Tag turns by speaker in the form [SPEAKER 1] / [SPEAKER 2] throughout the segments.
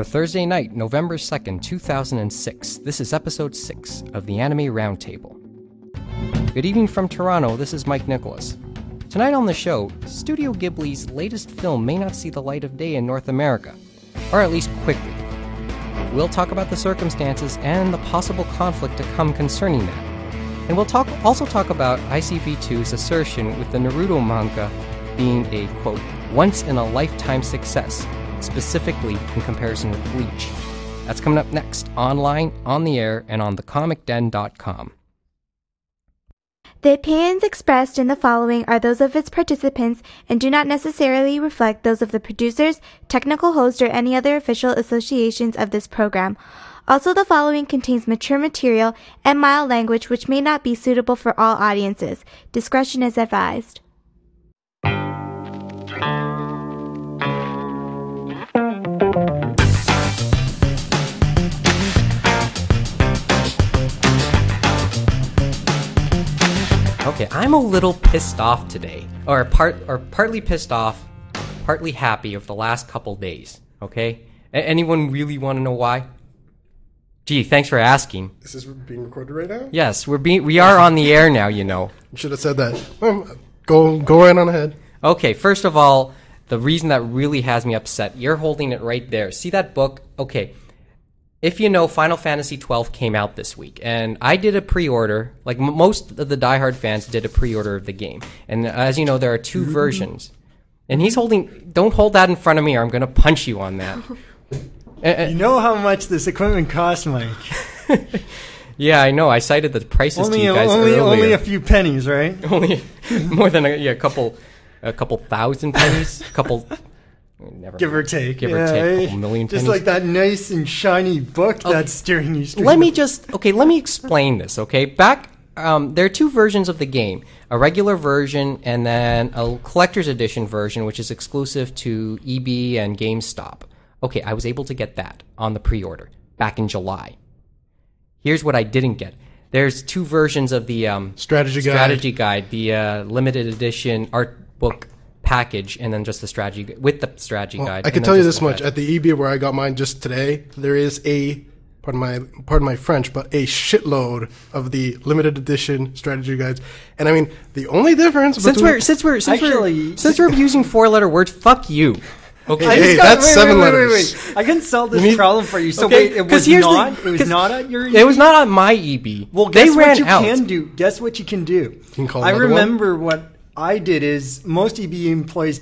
[SPEAKER 1] For Thursday night, November 2nd, 2006, this is episode 6 of the Anime Roundtable. Good evening from Toronto, this is Mike Nicholas. Tonight on the show, Studio Ghibli's latest film may not see the light of day in North America, or at least quickly. We'll talk about the circumstances and the possible conflict to come concerning that. And we'll talk also talk about ICV2's assertion with the Naruto manga being a quote once in a lifetime success, specifically in comparison with Bleach. That's coming up next, online, on the air, and on thecomicden.com.
[SPEAKER 2] The opinions expressed in the following are those of its participants and do not necessarily reflect those of the producers, technical host, or any other official associations of this program. Also, the following contains mature material and mild language which may not be suitable for all audiences. Discretion is advised.
[SPEAKER 1] Okay, I'm a little pissed off today, or part, or partly pissed off, partly happy of the last couple days. Okay, A- anyone really want to know why? Gee, thanks for asking.
[SPEAKER 3] Is this being recorded right now?
[SPEAKER 1] Yes, we're being, we are on the air now. You know.
[SPEAKER 3] You should have said that. Go, go right on ahead.
[SPEAKER 1] Okay, first of all, the reason that really has me upset, you're holding it right there. See that book? Okay. If you know, Final Fantasy XII came out this week, and I did a pre-order. Like m- most of the diehard fans did a pre-order of the game, and uh, as you know, there are 2 mm-hmm. versions. And he's holding. Don't hold that in front of me, or I'm going to punch you on that.
[SPEAKER 4] You know how much this equipment costs, Mike.
[SPEAKER 1] yeah, I know. I cited the prices
[SPEAKER 4] Only,
[SPEAKER 1] to you guys
[SPEAKER 4] only,
[SPEAKER 1] earlier.
[SPEAKER 4] only a few pennies, right?
[SPEAKER 1] Only more than a, yeah, a couple, a couple thousand pennies, a couple. Never
[SPEAKER 4] Give or take.
[SPEAKER 1] Give or
[SPEAKER 4] Yeah,
[SPEAKER 1] take, a million
[SPEAKER 4] Just
[SPEAKER 1] pennies.
[SPEAKER 4] like that nice and shiny book that's steering you straight.
[SPEAKER 1] Let me just okay. Let me explain this. Okay, back um, there are two versions of the game: a regular version and then a collector's edition version, which is exclusive to EB and GameStop. Okay, I was able to get that on the pre-order back in July. Here's what I didn't get. There's two versions of the um,
[SPEAKER 3] Strategy guide.
[SPEAKER 1] strategy guide, the uh, limited edition art book package, and then just the strategy with the strategy
[SPEAKER 3] Well,
[SPEAKER 1] guide.
[SPEAKER 3] I can tell you this much: at the EB where I got mine just today, there is a pardon my pardon my French, but a shitload of the limited edition strategy guides. And I mean, the only difference
[SPEAKER 1] Since
[SPEAKER 3] between
[SPEAKER 1] we're since we're since
[SPEAKER 4] Actually-
[SPEAKER 1] we're since we're using four letter words, fuck you. Okay.
[SPEAKER 4] I
[SPEAKER 3] Hey,
[SPEAKER 4] got-
[SPEAKER 3] that's
[SPEAKER 4] wait,
[SPEAKER 3] seven
[SPEAKER 4] wait, wait,
[SPEAKER 3] letters.
[SPEAKER 4] Wait, wait. I can solve this
[SPEAKER 3] You need-
[SPEAKER 4] problem for you. So
[SPEAKER 1] Okay,
[SPEAKER 4] wait, it was
[SPEAKER 1] here's the-
[SPEAKER 4] not. it was
[SPEAKER 1] 'cause
[SPEAKER 4] not at your.
[SPEAKER 1] It was not on my EB.
[SPEAKER 4] Well,
[SPEAKER 1] they
[SPEAKER 4] guess
[SPEAKER 1] ran
[SPEAKER 4] what you
[SPEAKER 1] out.
[SPEAKER 4] can do. Guess what you can do.
[SPEAKER 3] can call
[SPEAKER 4] I
[SPEAKER 3] another one?
[SPEAKER 4] remember what I did is most EB employees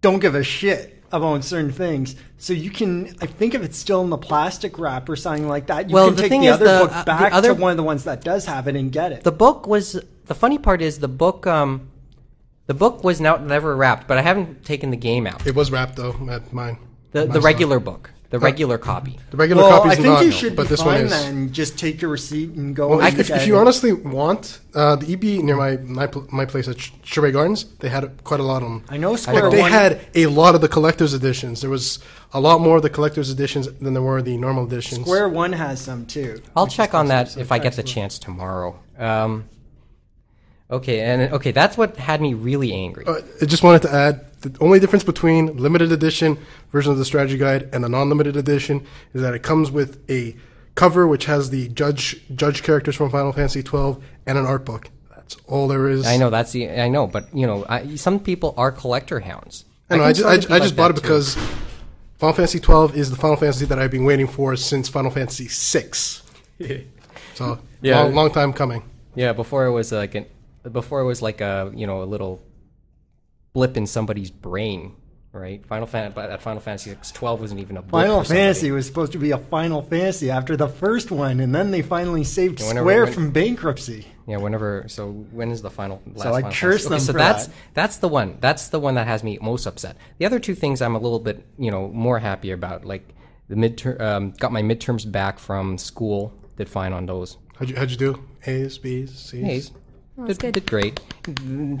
[SPEAKER 4] don't give a shit about certain things. So you can, I think if it's still in the plastic wrap or something like that, you
[SPEAKER 1] Well,
[SPEAKER 4] can
[SPEAKER 1] the
[SPEAKER 4] take
[SPEAKER 1] thing
[SPEAKER 4] the
[SPEAKER 1] is
[SPEAKER 4] other
[SPEAKER 1] the-
[SPEAKER 4] book
[SPEAKER 1] uh, the
[SPEAKER 4] back
[SPEAKER 1] other-
[SPEAKER 4] to one of the ones that does have it and get it.
[SPEAKER 1] The book was the funny part is the book. Um, the book was now never wrapped, but I haven't taken the game out.
[SPEAKER 3] it was wrapped though at mine.
[SPEAKER 1] The the regular book, the regular copy.
[SPEAKER 3] the regular
[SPEAKER 4] well,
[SPEAKER 3] copy
[SPEAKER 4] I think
[SPEAKER 3] not,
[SPEAKER 4] you should
[SPEAKER 3] but
[SPEAKER 4] be
[SPEAKER 3] this
[SPEAKER 4] fine
[SPEAKER 3] one is.
[SPEAKER 4] then. Just take your receipt and go.
[SPEAKER 3] Well,
[SPEAKER 4] and
[SPEAKER 3] if, if you honestly want, uh, the EB near my my, my place at Sh- Sherway Gardens, they had quite a lot of them.
[SPEAKER 4] I know Square
[SPEAKER 3] Like they
[SPEAKER 4] One-
[SPEAKER 3] had a lot of the collector's editions. There was a lot more of the collector's editions than there were the normal editions.
[SPEAKER 4] Square One has some too.
[SPEAKER 1] I'll check on that if I get the chance tomorrow. Um, okay, and okay, that's what had me really angry.
[SPEAKER 3] Uh, I just wanted to add the only difference between limited edition version of the strategy guide and the non-limited edition is that it comes with a cover which has the judge judge characters from Final Fantasy twelve and an art book. That's all there is.
[SPEAKER 1] I know that's the I know, but you know, I, some people are collector hounds.
[SPEAKER 3] I know.
[SPEAKER 1] can
[SPEAKER 3] I just, I,
[SPEAKER 1] of
[SPEAKER 3] ju-
[SPEAKER 1] be
[SPEAKER 3] I
[SPEAKER 1] like
[SPEAKER 3] just bought it
[SPEAKER 1] too.
[SPEAKER 3] because Final Fantasy twelve is the Final Fantasy that I've been waiting for since Final Fantasy six. So
[SPEAKER 1] Yeah.
[SPEAKER 3] long, long time coming.
[SPEAKER 1] Yeah, before it was like an, before it was like a you know a little blip in somebody's brain, right? Final Fan, but that Final Fantasy twelve wasn't even a blip
[SPEAKER 4] Final. Fantasy was supposed to be a Final Fantasy after the first one, and then they finally saved
[SPEAKER 1] Yeah, whenever-
[SPEAKER 4] Square
[SPEAKER 1] when-
[SPEAKER 4] from bankruptcy.
[SPEAKER 1] Yeah, whenever. So when is the final? Last
[SPEAKER 4] I
[SPEAKER 1] Final
[SPEAKER 4] curse
[SPEAKER 1] Fantasy?
[SPEAKER 4] them
[SPEAKER 1] so
[SPEAKER 4] for
[SPEAKER 1] that's
[SPEAKER 4] that.
[SPEAKER 1] that's the one. That's the one that has me most upset. The other two things I'm a little bit you know more happy about, like the midterm. Um, got my midterms back from school. Did fine on those.
[SPEAKER 3] How'd you, how'd you do? A's, B's, C's.
[SPEAKER 1] A's.
[SPEAKER 2] That's
[SPEAKER 1] did,
[SPEAKER 2] good.
[SPEAKER 1] did great.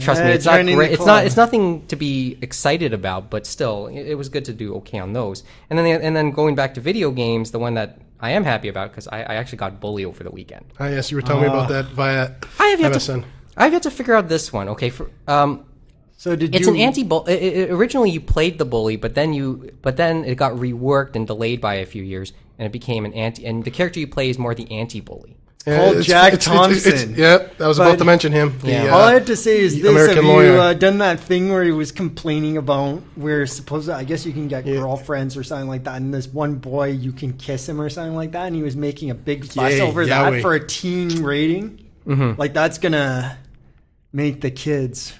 [SPEAKER 1] Trust me, it's not great. It's not. It's nothing to be excited about, but still, it, it was good to do okay on those. And then, and then going back to video games, the one that I am happy about because I, I actually got Bully over the weekend.
[SPEAKER 3] Ah, yes, you were telling me about that via
[SPEAKER 1] I have yet
[SPEAKER 3] MSN.
[SPEAKER 1] to. I have yet to figure out this one. Okay, for um,
[SPEAKER 4] So did
[SPEAKER 1] It's
[SPEAKER 4] you?
[SPEAKER 1] an anti bully. Originally, you played the bully, but then you, but then it got reworked and delayed by a few years, and it became an anti. And the character you play is more the anti-bully.
[SPEAKER 4] Called
[SPEAKER 3] it's-
[SPEAKER 4] Jack
[SPEAKER 3] it's- it's- it's-
[SPEAKER 4] Thompson.
[SPEAKER 3] yep, I was
[SPEAKER 4] But-
[SPEAKER 3] about to mention him. The, uh,
[SPEAKER 4] All I had to say is this:
[SPEAKER 3] American
[SPEAKER 4] Have
[SPEAKER 3] lawyer.
[SPEAKER 4] you uh, done that thing where he was complaining about where supposed? I guess you can get
[SPEAKER 3] Yeah.
[SPEAKER 4] girlfriends or something like that, and this one boy you can kiss him or something like that, and he was making a big fuss
[SPEAKER 3] Yay,
[SPEAKER 4] over
[SPEAKER 3] Yahweh.
[SPEAKER 4] that for a teen rating.
[SPEAKER 1] Mm-hmm.
[SPEAKER 4] Like that's gonna make the kids.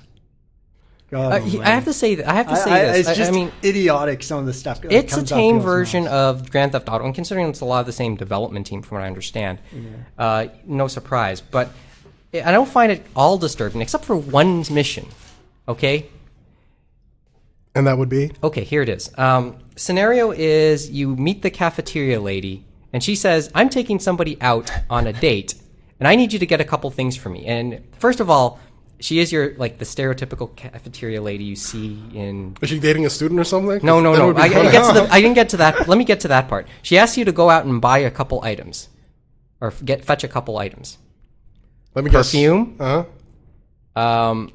[SPEAKER 4] God,
[SPEAKER 1] Uh, he- I have to say, that I have to say
[SPEAKER 4] I-
[SPEAKER 1] this.
[SPEAKER 4] It's
[SPEAKER 1] I-
[SPEAKER 4] just
[SPEAKER 1] I mean,
[SPEAKER 4] idiotic. Some of the stuff. that
[SPEAKER 1] it's a
[SPEAKER 4] comes out
[SPEAKER 1] tame
[SPEAKER 4] people's
[SPEAKER 1] version
[SPEAKER 4] mouths.
[SPEAKER 1] of Grand Theft Auto, and considering it's a lot of the same development team, from what I understand, uh, no surprise. But I don't find it all disturbing, except for one mission. Okay,
[SPEAKER 3] and that would be
[SPEAKER 1] okay, here it is. Um, scenario is you meet the cafeteria lady, and she says, "I'm taking somebody out on a date, and I need you to get a couple things for me." And first of all. She is your like the stereotypical cafeteria lady you see in
[SPEAKER 3] is she dating a student or something?
[SPEAKER 1] No, no, no. I, I get to the, I didn't get to that. Let me get to that part. She asks you to go out and buy a couple items, or get fetch a couple items.
[SPEAKER 3] Let me guess.
[SPEAKER 1] Perfume?
[SPEAKER 3] Uh huh.
[SPEAKER 1] Um,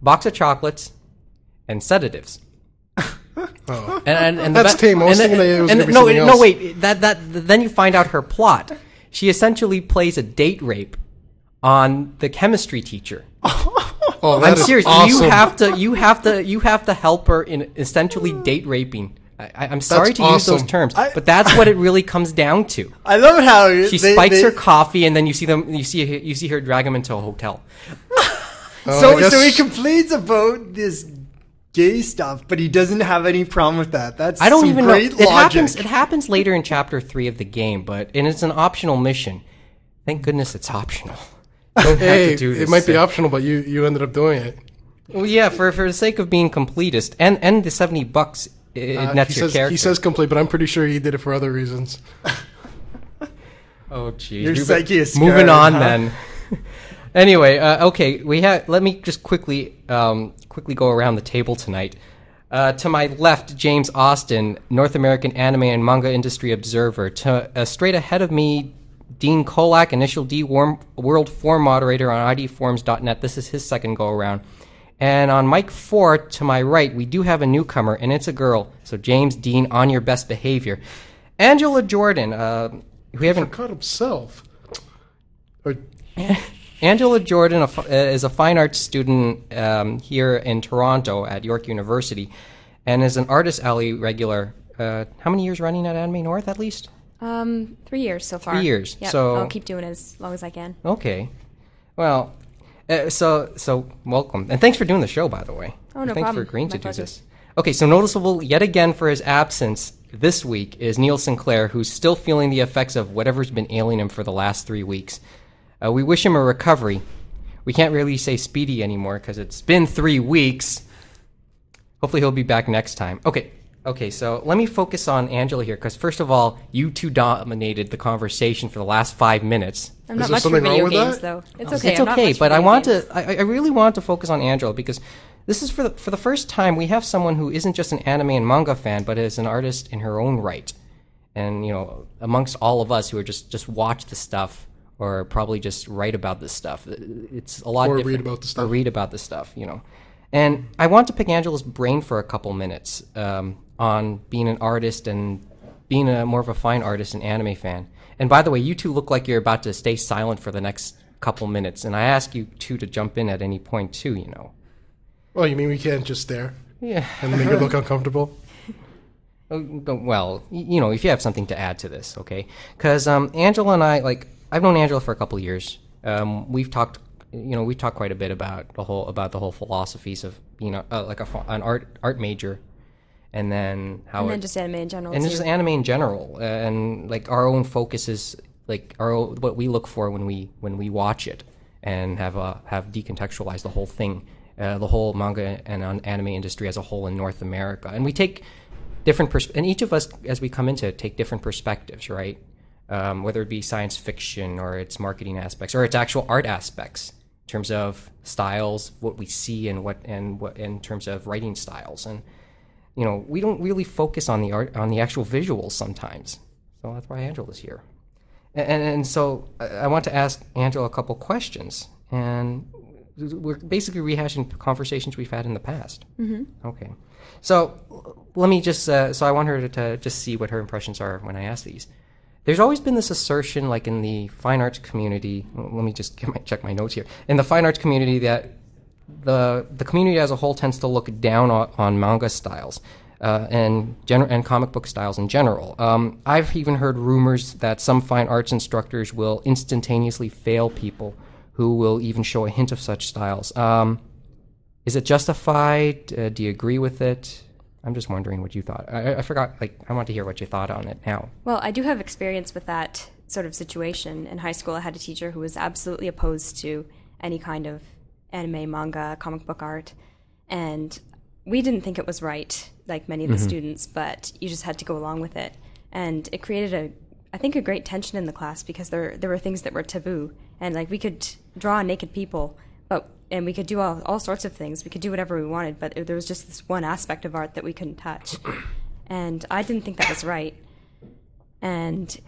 [SPEAKER 1] box of chocolates, and sedatives.
[SPEAKER 3] Oh.
[SPEAKER 1] And, and, and
[SPEAKER 3] That's
[SPEAKER 1] the
[SPEAKER 3] tame. I was
[SPEAKER 1] and
[SPEAKER 3] thinking
[SPEAKER 1] the-
[SPEAKER 3] that it was
[SPEAKER 1] and no, no, wait. That that then you find out her plot. She essentially plays a date rape on the chemistry teacher.
[SPEAKER 3] Oh, that
[SPEAKER 1] I'm
[SPEAKER 3] is
[SPEAKER 1] serious.
[SPEAKER 3] Awesome.
[SPEAKER 1] You have to. You have to. You have to help her in essentially date raping. I, I- I'm sorry
[SPEAKER 3] That's
[SPEAKER 1] to use those terms,
[SPEAKER 4] I-
[SPEAKER 1] but that's what it really comes down to.
[SPEAKER 4] I love how
[SPEAKER 1] She
[SPEAKER 4] they-
[SPEAKER 1] spikes
[SPEAKER 4] they-
[SPEAKER 1] her coffee, and then you see them. You see. You see her drag him into a hotel.
[SPEAKER 3] Oh,
[SPEAKER 4] So,
[SPEAKER 3] I guess-
[SPEAKER 4] so he complains about this gay stuff, but he doesn't have any problem with that. That's
[SPEAKER 1] I don't
[SPEAKER 4] some
[SPEAKER 1] even know.
[SPEAKER 4] great
[SPEAKER 1] It
[SPEAKER 4] logic.
[SPEAKER 1] happens. It happens later in chapter three of the game, but and it's an optional mission. Thank goodness it's optional. Don't have
[SPEAKER 3] Hey,
[SPEAKER 1] to do
[SPEAKER 3] it
[SPEAKER 1] this.
[SPEAKER 3] might be optional, but you you ended up doing it.
[SPEAKER 1] Well, yeah, for for the sake of being completist, and and the seventy bucks it, it
[SPEAKER 3] Uh,
[SPEAKER 1] nets your
[SPEAKER 3] says
[SPEAKER 1] character.
[SPEAKER 3] he says complete, but I'm pretty sure he did it for other reasons.
[SPEAKER 1] Oh, jeez.
[SPEAKER 4] Your
[SPEAKER 1] Moving-
[SPEAKER 4] psyche is
[SPEAKER 1] Moving
[SPEAKER 4] scarred,
[SPEAKER 1] on
[SPEAKER 4] huh?
[SPEAKER 1] then. anyway, uh, okay, we have. Let me just quickly, um, quickly go around the table tonight. Uh, to my left, James Austin, North American Anime and Manga Industry Observer. To uh, straight ahead of me, Dean Kolak, Initial D World Forum Moderator on IDForums.net. This is his second go around. And on mic four, to my right, we do have a newcomer, and it's a girl. So James Dean, on your best behavior. Angela Jordan, uh, we haven't
[SPEAKER 3] Forgot himself. Or,
[SPEAKER 1] Angela Jordan uh, is a fine arts student um, here in Toronto at York University and is an Artist Alley regular. Uh, how many years running at Anime North at least?
[SPEAKER 5] Um, three years so far.
[SPEAKER 1] Three years,
[SPEAKER 5] Yep,
[SPEAKER 1] so-
[SPEAKER 5] I'll keep doing it as long as I can.
[SPEAKER 1] Okay. Well, uh, so so welcome. And thanks for doing the show, by the way.
[SPEAKER 5] Oh, no
[SPEAKER 1] thanks
[SPEAKER 5] problem.
[SPEAKER 1] for agreeing
[SPEAKER 5] My
[SPEAKER 1] to do this. Okay, so noticeable yet again for his absence this week is Neil Sinclair, who's still feeling the effects of whatever's been ailing him for the last three weeks. Uh, we wish him a recovery. We can't really say speedy anymore because it's been three weeks. Hopefully, he'll be back next time. Okay, okay. So let me focus on Angela here because first of all, you two dominated the conversation for the last five minutes.
[SPEAKER 5] I'm
[SPEAKER 3] Is
[SPEAKER 5] not
[SPEAKER 3] there
[SPEAKER 5] much for
[SPEAKER 3] something wrong
[SPEAKER 5] video
[SPEAKER 3] with
[SPEAKER 5] games,
[SPEAKER 3] that?
[SPEAKER 5] though. It's okay.
[SPEAKER 1] It's
[SPEAKER 5] I'm
[SPEAKER 1] okay, but I want
[SPEAKER 5] games.
[SPEAKER 1] to. I, I really want to focus on Angela because this is for the for the first time we have someone who isn't just an anime and manga fan, but is an artist in her own right. And you know, amongst all of us who are just just watch the stuff or probably just write about this stuff, it's a lot
[SPEAKER 3] Or
[SPEAKER 1] different.
[SPEAKER 3] read about the stuff.
[SPEAKER 1] Or read about the stuff, you know. And I want to pick Angela's brain for a couple minutes um, on being an artist and being a more of a fine artist and anime fan. And by the way, you two look like you're about to stay silent for the next couple minutes, and I ask you two to jump in at any point too. You know.
[SPEAKER 3] Well, you mean we can't just stare
[SPEAKER 1] Yeah.
[SPEAKER 3] and make it look uncomfortable?
[SPEAKER 1] Oh, Well, you know, if you have something to add to this, okay? Because um, Angela and I, like, I've known Angela for a couple of years. Um, we've talked, you know, we talked quite a bit about the whole about the whole philosophies of, you know, uh, like a, an art art major, and then how
[SPEAKER 5] and
[SPEAKER 1] it,
[SPEAKER 5] then just anime in general.
[SPEAKER 1] and just anime in general, uh, and like our own focus is like our own, what we look for when we when we watch it, and have uh, have decontextualized the whole thing, uh, the whole manga and anime industry as a whole in North America, and we take different pers- and each of us as we come into it take different perspectives, right? Um, whether it be science fiction or its marketing aspects or its actual art aspects in terms of styles, what we see and what and what in terms of writing styles and you know, we don't really focus on the art, on the actual visuals sometimes. So that's why Angela's here. And, and, and so I, I want to ask Angela a couple questions. And we're basically rehashing conversations we've had in the past. Mm-hmm. Okay. So let me just. Uh, so I want her to, to just see what her impressions are when I ask these. There's always been this assertion, like in the fine arts community. Let me just get my, check my notes here. In the fine arts community, that the the community as a whole tends to look down on, on manga styles uh, and gen- and comic book styles in general. Um, I've even heard rumors that some fine arts instructors will instantaneously fail people who will even show a hint of such styles. Um, is it justified? Uh, do you agree with it? I'm just wondering what you thought. I, I- I forgot. Like, I want to hear what you thought on it now.
[SPEAKER 5] Well, I do have experience with that sort of situation. In high school, I had a teacher who was absolutely opposed to any kind of anime, manga, comic book art. And we didn't think it was right, like many of the mm-hmm. students, but you just had to go along with it. And it created a, I think, a great tension in the class because there, there were things that were taboo. And like we could draw naked people, but and we could do all, all sorts of things. We could do whatever we wanted, but there was just this one aspect of art that we couldn't touch. And I didn't think that was right. And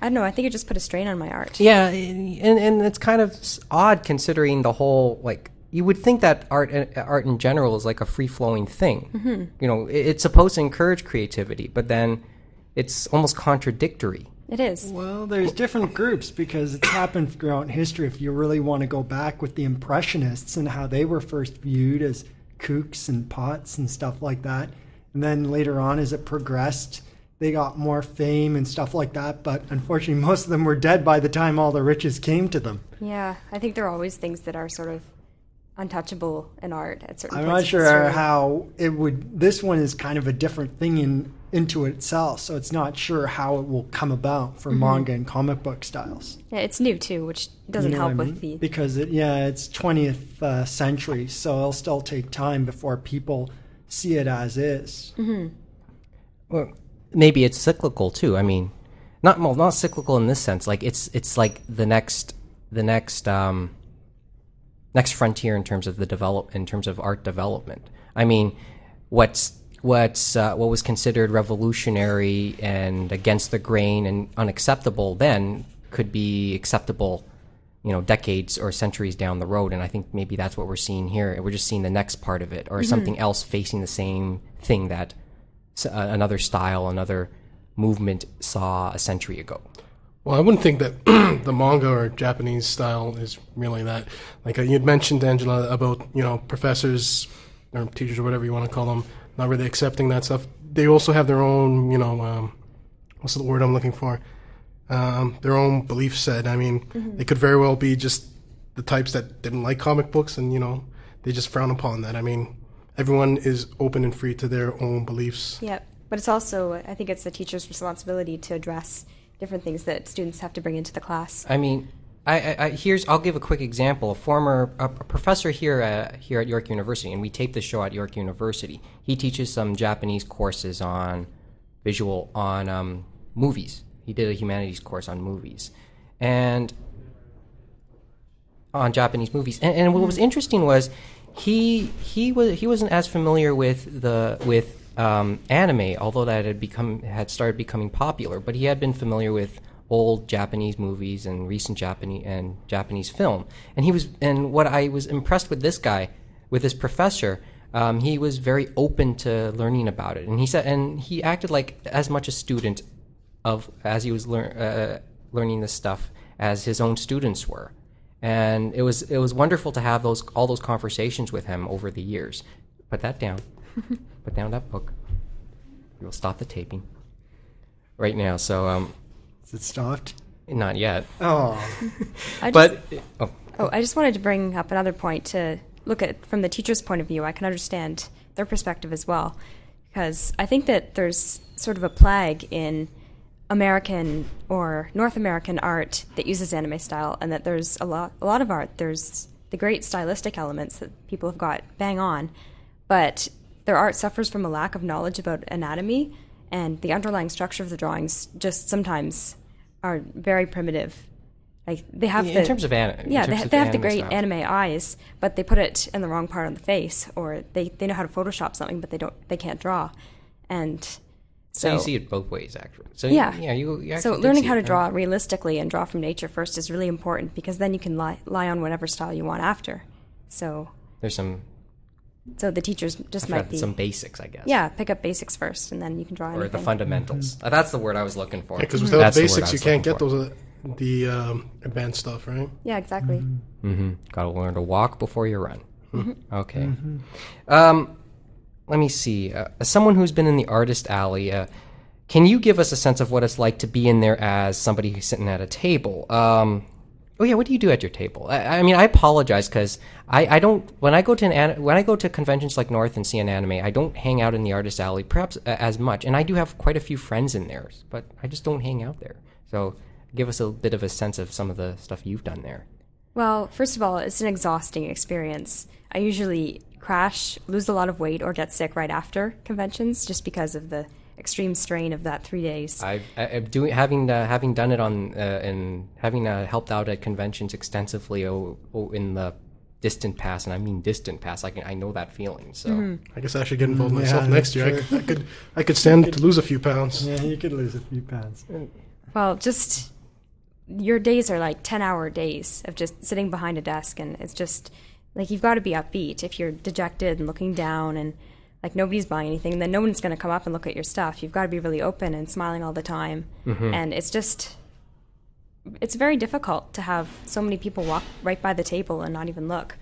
[SPEAKER 5] I don't know, I think it just put a strain on my art.
[SPEAKER 1] Yeah, and and it's kind of odd considering the whole like you would think that art uh, art in general is like a free flowing thing. Mm-hmm. You know, it's supposed to encourage creativity, but then it's almost contradictory.
[SPEAKER 5] It is.
[SPEAKER 4] Well, there's different groups because it's happened throughout history. If you really want to go back with the Impressionists and how they were first viewed as kooks and pots and stuff like that, and then later on, as it progressed, they got more fame and stuff like that. But unfortunately, most of them were dead by the time all the riches came to them.
[SPEAKER 5] Yeah, I think there are always things that are sort of untouchable in art at certain
[SPEAKER 4] I'm not sure how it would. This one is kind of a different thing in into itself, so it's not sure how it will come about for manga and comic book styles.
[SPEAKER 5] Yeah, it's new too, which doesn't
[SPEAKER 4] You know
[SPEAKER 5] help
[SPEAKER 4] what I
[SPEAKER 5] with
[SPEAKER 4] mean?
[SPEAKER 5] the.
[SPEAKER 4] because it yeah it's 20th uh, century so it'll still take time before people see it as is
[SPEAKER 1] Well, maybe it's cyclical too. I mean, not well, not cyclical in this sense. Like it's it's like the next the next um, next frontier in terms of the develop in terms of art development. I mean, what's what's uh, what was considered revolutionary and against the grain and unacceptable then could be acceptable you know decades or centuries down the road and i think maybe that's what we're seeing here we're just seeing the next part of it or something else facing the same thing that another style another movement saw a century ago
[SPEAKER 3] Well, I wouldn't think that the manga or Japanese style is really that. Like uh, you'd mentioned, Angela, about you know professors or teachers or whatever you want to call them, not really accepting that stuff. They also have their own, you know, um, what's the word I'm looking for? Um, their own belief set. I mean, they could very well be just the types that didn't like comic books, and you know, they just frown upon that. I mean, everyone is open and free to their own beliefs.
[SPEAKER 5] Yep. but it's also I think it's the teacher's responsibility to address different things that students have to bring into the class.
[SPEAKER 1] I mean, I, I, I here's I'll give a quick example. A former a, a professor here uh, here at York University, and we tape the show at York University. He teaches some Japanese courses on visual on um, movies. He did a humanities course on movies, and on Japanese movies. And, and what was interesting was he he was he wasn't as familiar with the with um, anime, although that had become had started becoming popular. But he had been familiar with old Japanese movies and recent Japanese and Japanese film. And he was and what I was impressed with this guy, with this professor. Um, he was very open to learning about it, and he said, and he acted like as much a student of as he was lear- uh, learning this stuff as his own students were, and it was it was wonderful to have those all those conversations with him over the years. Put that down. Put down that book. We'll stop the taping right now. So um,
[SPEAKER 4] is it stopped
[SPEAKER 1] not yet,
[SPEAKER 4] oh
[SPEAKER 5] I just,
[SPEAKER 1] but oh,
[SPEAKER 5] oh, I just wanted to bring up another point to look at from the teacher's point of view. I can understand their perspective as well, because I think that there's sort of a plague in American or North American art that uses anime style, and that there's a lot, a lot of art. There's the great stylistic elements that people have got bang on, but their art suffers from a lack of knowledge about anatomy, and the underlying structure of the drawings just sometimes are very primitive. Like they have
[SPEAKER 1] in
[SPEAKER 5] the,
[SPEAKER 1] terms of anime,
[SPEAKER 5] yeah, they, ha- they have the great anime eyes, but they put it in the wrong part on the face, or they, they know how to Photoshop something, but they don't they can't draw, and
[SPEAKER 1] So,
[SPEAKER 5] so,
[SPEAKER 1] you see it both ways, actually. So
[SPEAKER 5] yeah,
[SPEAKER 1] yeah, you, you
[SPEAKER 5] so learning how
[SPEAKER 1] it.
[SPEAKER 5] to draw realistically and draw from nature first is really important because then you can lie, lie on whatever style you want after. So,
[SPEAKER 1] There's some
[SPEAKER 5] so the teachers just might be
[SPEAKER 1] some basics, I guess.
[SPEAKER 5] yeah, pick up basics first, and then you can draw
[SPEAKER 1] Or
[SPEAKER 5] anything.
[SPEAKER 1] the fundamentals. Uh, that's the word I was looking for.
[SPEAKER 3] Because without
[SPEAKER 1] That's the
[SPEAKER 3] basics, you can't get
[SPEAKER 1] looking
[SPEAKER 3] those uh, the um, advanced stuff, right?
[SPEAKER 5] yeah, exactly.
[SPEAKER 1] Mm-hmm. Got to learn to walk before you run. Okay. Um, let me see. Uh, as someone who's been in the artist alley, uh, can you give us a sense of what it's like to be in there as somebody who's sitting at a table? Um, oh yeah, what do you do at your table? I, I mean, I apologize because I, I don't when I go to an when I go to conventions like North and see an anime, I don't hang out in the artist alley perhaps uh, as much, and I do have quite a few friends in there, but I just don't hang out there. So give us a bit of a sense of some of the stuff you've done there.
[SPEAKER 5] Well, first of all, it's an exhausting experience. I usually crash, lose a lot of weight, or get sick right after conventions just because of the extreme strain of that three days.
[SPEAKER 1] I've, I- I've doing having uh, having done it on uh, and having uh, helped out at conventions extensively oh, oh, in the distant past, and I mean distant past. I can I know that feeling. So
[SPEAKER 3] I guess I should get involved
[SPEAKER 4] Mm,
[SPEAKER 3] myself
[SPEAKER 4] yeah,
[SPEAKER 3] next year. I could, I could I could stand to lose a few pounds.
[SPEAKER 4] Yeah, you could lose a few pounds.
[SPEAKER 5] Well, just your days are like 10 hour days of just sitting behind a desk, and it's just like you've got to be upbeat. If you're dejected and looking down and like nobody's buying anything, then no one's going to come up and look at your stuff. You've got to be really open and smiling all the time. Mm-hmm. And it's just, it's very difficult to have so many people walk right by the table and not even look.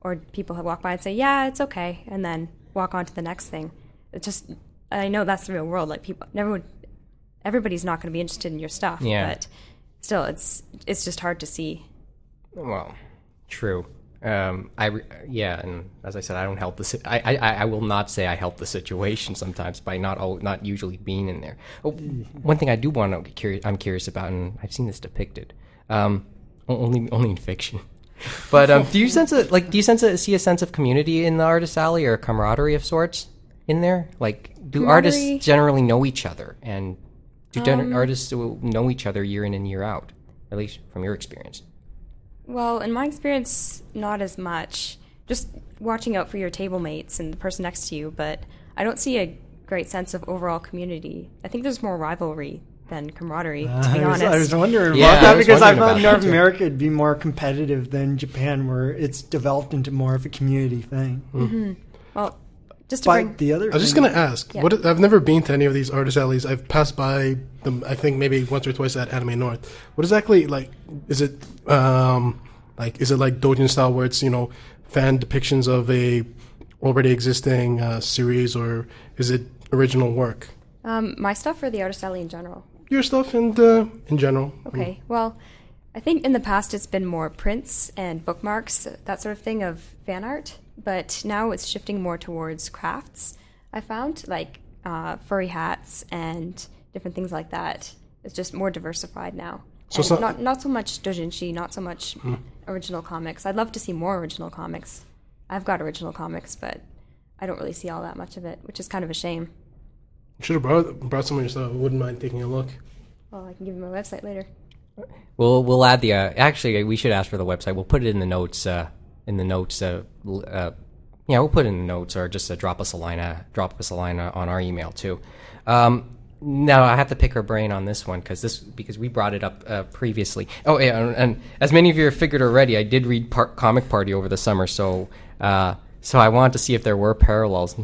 [SPEAKER 5] Or people walk by and say, yeah, it's okay, and then walk on to the next thing. It's just, I know that's the real world. Like people, never would, everybody's not going to be interested in your stuff.
[SPEAKER 1] Yeah.
[SPEAKER 5] But still, it's it's just hard to see.
[SPEAKER 1] well, true. Um, I re- yeah, and as I said, I don't help the. Si- I, I I will not say I help the situation sometimes by not al- not usually being in there. Oh, one thing I do want to curious, I'm curious about, and I've seen this depicted, um, only only in fiction. But um, do you sense a like? Do you sense a see a sense of community in the artist alley or camaraderie of sorts in there? Like, do artists generally know each other, and do gen- artists know each other year in and year out? At least from your experience.
[SPEAKER 5] Well, in my experience, not as much. Just watching out for your table mates and the person next to you, but I don't see a great sense of overall community. I think there's more rivalry than camaraderie, to be
[SPEAKER 4] I, was,
[SPEAKER 5] honest.
[SPEAKER 4] I was wondering
[SPEAKER 1] Yeah,
[SPEAKER 4] about
[SPEAKER 1] I
[SPEAKER 4] that
[SPEAKER 1] was
[SPEAKER 4] because I thought North. America would be more competitive than Japan, where it's developed into more of a community thing. Mm-hmm.
[SPEAKER 5] well, just to
[SPEAKER 4] But
[SPEAKER 5] bring
[SPEAKER 4] the other,
[SPEAKER 3] I was just gonna ask.
[SPEAKER 5] Yeah.
[SPEAKER 3] What I've never been to any of these artist alleys. I've passed by them. I think maybe once or twice at Anime North. What exactly like is it? Um, like is it like Doujin style where it's you know fan depictions of a already existing uh, series, or is it original work?
[SPEAKER 5] um, my stuff for the artist alley in general.
[SPEAKER 3] Your stuff and uh, in general.
[SPEAKER 5] Okay. Well, I think in the past it's been more prints and bookmarks, that sort of thing of fan art, but now it's shifting more towards crafts. I found like uh, furry hats and different things like that. It's just more diversified now.
[SPEAKER 3] So
[SPEAKER 5] And
[SPEAKER 3] it's not-
[SPEAKER 5] not not so much doujinshi, not so much original comics. I'd love to see more original comics. I've got original comics, but I don't really see all that much of it, which is kind of a shame.
[SPEAKER 3] You Should have brought brought some of your. I wouldn't mind taking a look.
[SPEAKER 5] Well, I can give you my website later.
[SPEAKER 1] We'll we'll add the uh, actually we should ask for the website. We'll put it in the notes. Uh, in the notes. Uh, uh, yeah, we'll put in the notes or just uh, drop us a line. Uh, drop us a line on our email too. Um, now I have to pick her brain on this one because this because we brought it up uh, previously. Oh yeah, and, and as many of you have figured already, I did read par- Comic Party over the summer, so uh, so I wanted to see if there were parallels.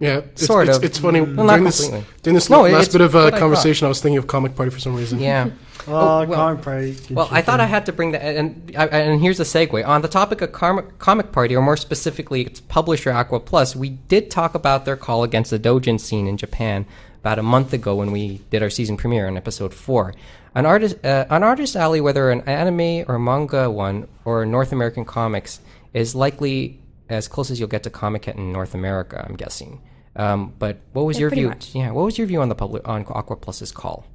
[SPEAKER 3] Yeah, it's,
[SPEAKER 1] Sort
[SPEAKER 3] it's,
[SPEAKER 1] of.
[SPEAKER 3] It's funny
[SPEAKER 1] Well,
[SPEAKER 3] during this during this
[SPEAKER 1] No,
[SPEAKER 3] last bit of
[SPEAKER 1] what
[SPEAKER 3] uh, conversation. I was thinking of Comic Party for some reason.
[SPEAKER 1] Yeah.
[SPEAKER 4] Oh,
[SPEAKER 1] well-
[SPEAKER 4] comic party.
[SPEAKER 1] Well, I thought. I had to bring that, and and here's a segue on the topic of Comic Comic Party, or more specifically, its publisher Aqua Plus. We did talk about their call against the doujin scene in Japan about a month ago when we did our season premiere on episode four. An artist, uh, an artist alley, whether an anime or manga one or North American comics, is likely as close as you'll get to Comic Con in North America. I'm guessing. Um, but what was
[SPEAKER 5] Yeah,
[SPEAKER 1] your view?
[SPEAKER 5] much.
[SPEAKER 1] Yeah, what was your view on the public on Aqua Plus's call?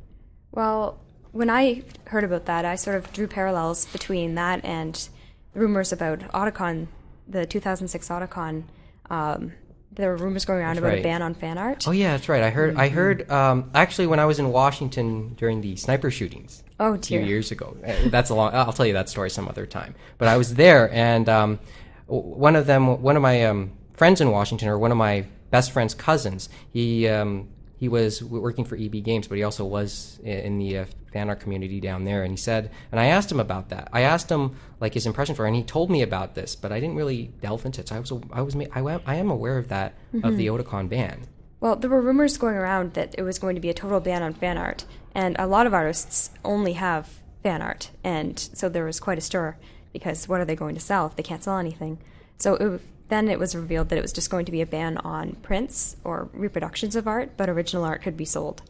[SPEAKER 5] Well, when I heard about that, I sort of drew parallels between that and rumors about Otakon, the 2006 Otakon. Um, there were rumors going around
[SPEAKER 1] That's
[SPEAKER 5] about
[SPEAKER 1] right.
[SPEAKER 5] a ban on fan art.
[SPEAKER 1] Oh yeah, that's right. I heard. I heard. Um, actually, when I was in Washington during the sniper shootings
[SPEAKER 5] Oh,
[SPEAKER 1] a few
[SPEAKER 5] dear.
[SPEAKER 1] years ago, uh, that's a long. I'll tell you that story some other time. But I was there, and um, one of them, one of my um, friends in Washington, or one of my best friend's cousins, he um, he was working for EB Games, but he also was in the uh, fan art community down there. And he said, and I asked him about that. I asked him like his impression for, it, and he told me about this, but I didn't really delve into it. So I was, I was, I, I am aware of that of the Otakon ban.
[SPEAKER 5] Well, there were rumors going around that it was going to be a total ban on fan art, and a lot of artists only have fan art, and so there was quite a stir because what are they going to sell if they can't sell anything? So it, then it was revealed that it was just going to be a ban on prints or reproductions of art, but original art could be sold.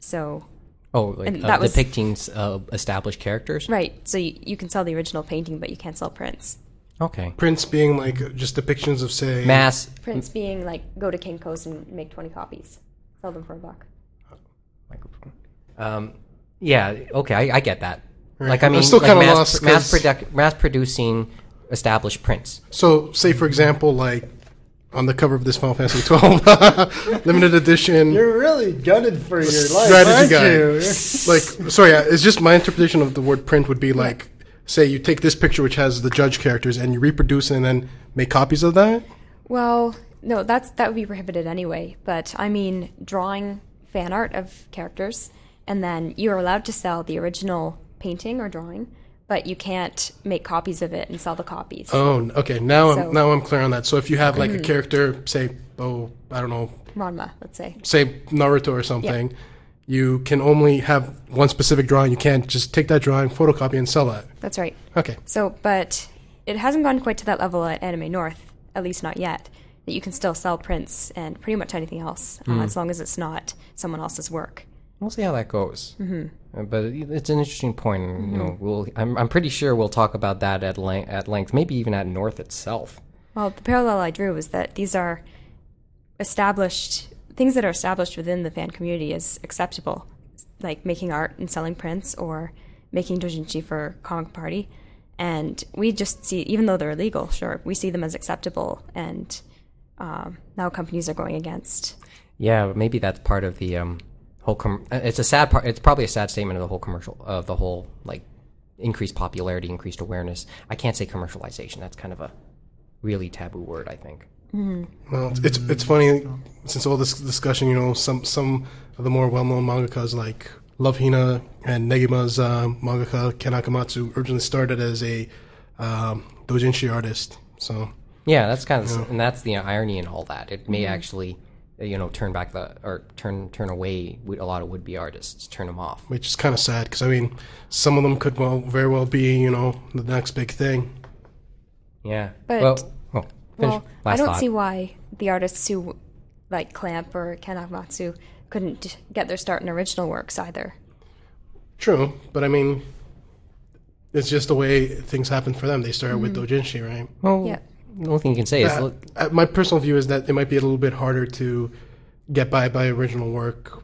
[SPEAKER 5] So
[SPEAKER 1] Oh, like
[SPEAKER 5] And
[SPEAKER 1] uh,
[SPEAKER 5] that was-
[SPEAKER 1] depicting uh, established characters.
[SPEAKER 5] right, so you, you can sell the original painting, but you can't sell prints.
[SPEAKER 1] Okay.
[SPEAKER 3] Prints being like just depictions of say
[SPEAKER 1] Mass.
[SPEAKER 5] Prints being like go to Kinko's and make twenty copies, sell them for a buck.
[SPEAKER 1] microphone. Um, yeah. Okay. I, I get that.
[SPEAKER 3] Right.
[SPEAKER 1] Like I
[SPEAKER 3] I'm
[SPEAKER 1] mean,
[SPEAKER 3] still
[SPEAKER 1] like
[SPEAKER 3] kinda
[SPEAKER 1] mass,
[SPEAKER 3] lost
[SPEAKER 1] mass,
[SPEAKER 3] 'cause-
[SPEAKER 1] produc- mass producing established prints.
[SPEAKER 3] So, say for example, like on the cover of this Final Fantasy 12 limited edition
[SPEAKER 4] You're really gunning for your life,
[SPEAKER 3] strategy
[SPEAKER 4] aren't
[SPEAKER 3] guide.
[SPEAKER 4] you?
[SPEAKER 3] like, sorry, yeah, it's just my interpretation of the word print would be like, say you take this picture which has the judge characters and you reproduce it and then make copies of that.
[SPEAKER 5] Well, no, that's that would be prohibited anyway. But I mean, drawing fan art of characters, and then you're allowed to sell the original painting or drawing, but you can't make copies of it and sell the copies.
[SPEAKER 3] Oh, okay. Now
[SPEAKER 5] So-
[SPEAKER 3] I'm now I'm clear on that. So if you have like a character, say, oh, I don't know,
[SPEAKER 5] Ranma, let's say.
[SPEAKER 3] say Naruto or something, you can only have one specific drawing. You can't just take that drawing, photocopy, and sell that.
[SPEAKER 5] That's right.
[SPEAKER 3] Okay.
[SPEAKER 5] So, but it hasn't gone quite to that level at Anime North, at least not yet. That you can still sell prints and pretty much anything else, uh, as long as it's not someone else's work.
[SPEAKER 1] We'll see how that goes. Mm-hmm. But it's an interesting point. and, You know, we'll. I'm, I'm pretty sure we'll talk about that at length. At length, maybe even at North itself.
[SPEAKER 5] Well, the parallel I drew was that these are established things that are established within the fan community as acceptable, like making art and selling prints or making doujinshi for comic party. And we just see, even though they're illegal, sure, we see them as acceptable. And um, now companies are going against.
[SPEAKER 1] Yeah, maybe that's part of the um, whole. Com- uh, it's a sad part. It's probably a sad statement of the whole commercial of the whole like increased popularity, increased awareness. I can't say commercialization. That's kind of a really taboo word. I think.
[SPEAKER 3] Well, it's, it's it's funny since all this discussion. You know, some some of the more well-known mangakas like Love Hina and Negima's uh, mangaka Ken Akamatsu originally started as a um, doujinshi artist. So
[SPEAKER 1] Yeah, that's kind of, and that's the irony in all that. It may actually, uh, Uh, you know, turn back the or turn turn away a lot of would be artists, turn them off.
[SPEAKER 3] which is kind of sad because I mean, some of them could well very well be you know the next big thing.
[SPEAKER 1] Yeah,
[SPEAKER 5] But-
[SPEAKER 1] well, oh, finish.
[SPEAKER 5] Well,
[SPEAKER 1] Last
[SPEAKER 5] I don't
[SPEAKER 1] thought.
[SPEAKER 5] see why the artists who, like Clamp or Ken Akamatsu, couldn't get their start in original works either.
[SPEAKER 3] True, but I mean, it's just the way things happen for them. They started with mm-hmm. doujinshi, right?
[SPEAKER 1] Well,
[SPEAKER 5] Yeah.
[SPEAKER 1] The only thing you can say is,
[SPEAKER 3] Uh,
[SPEAKER 1] look,
[SPEAKER 3] uh, my personal view is that it might be a little bit harder to get by by original work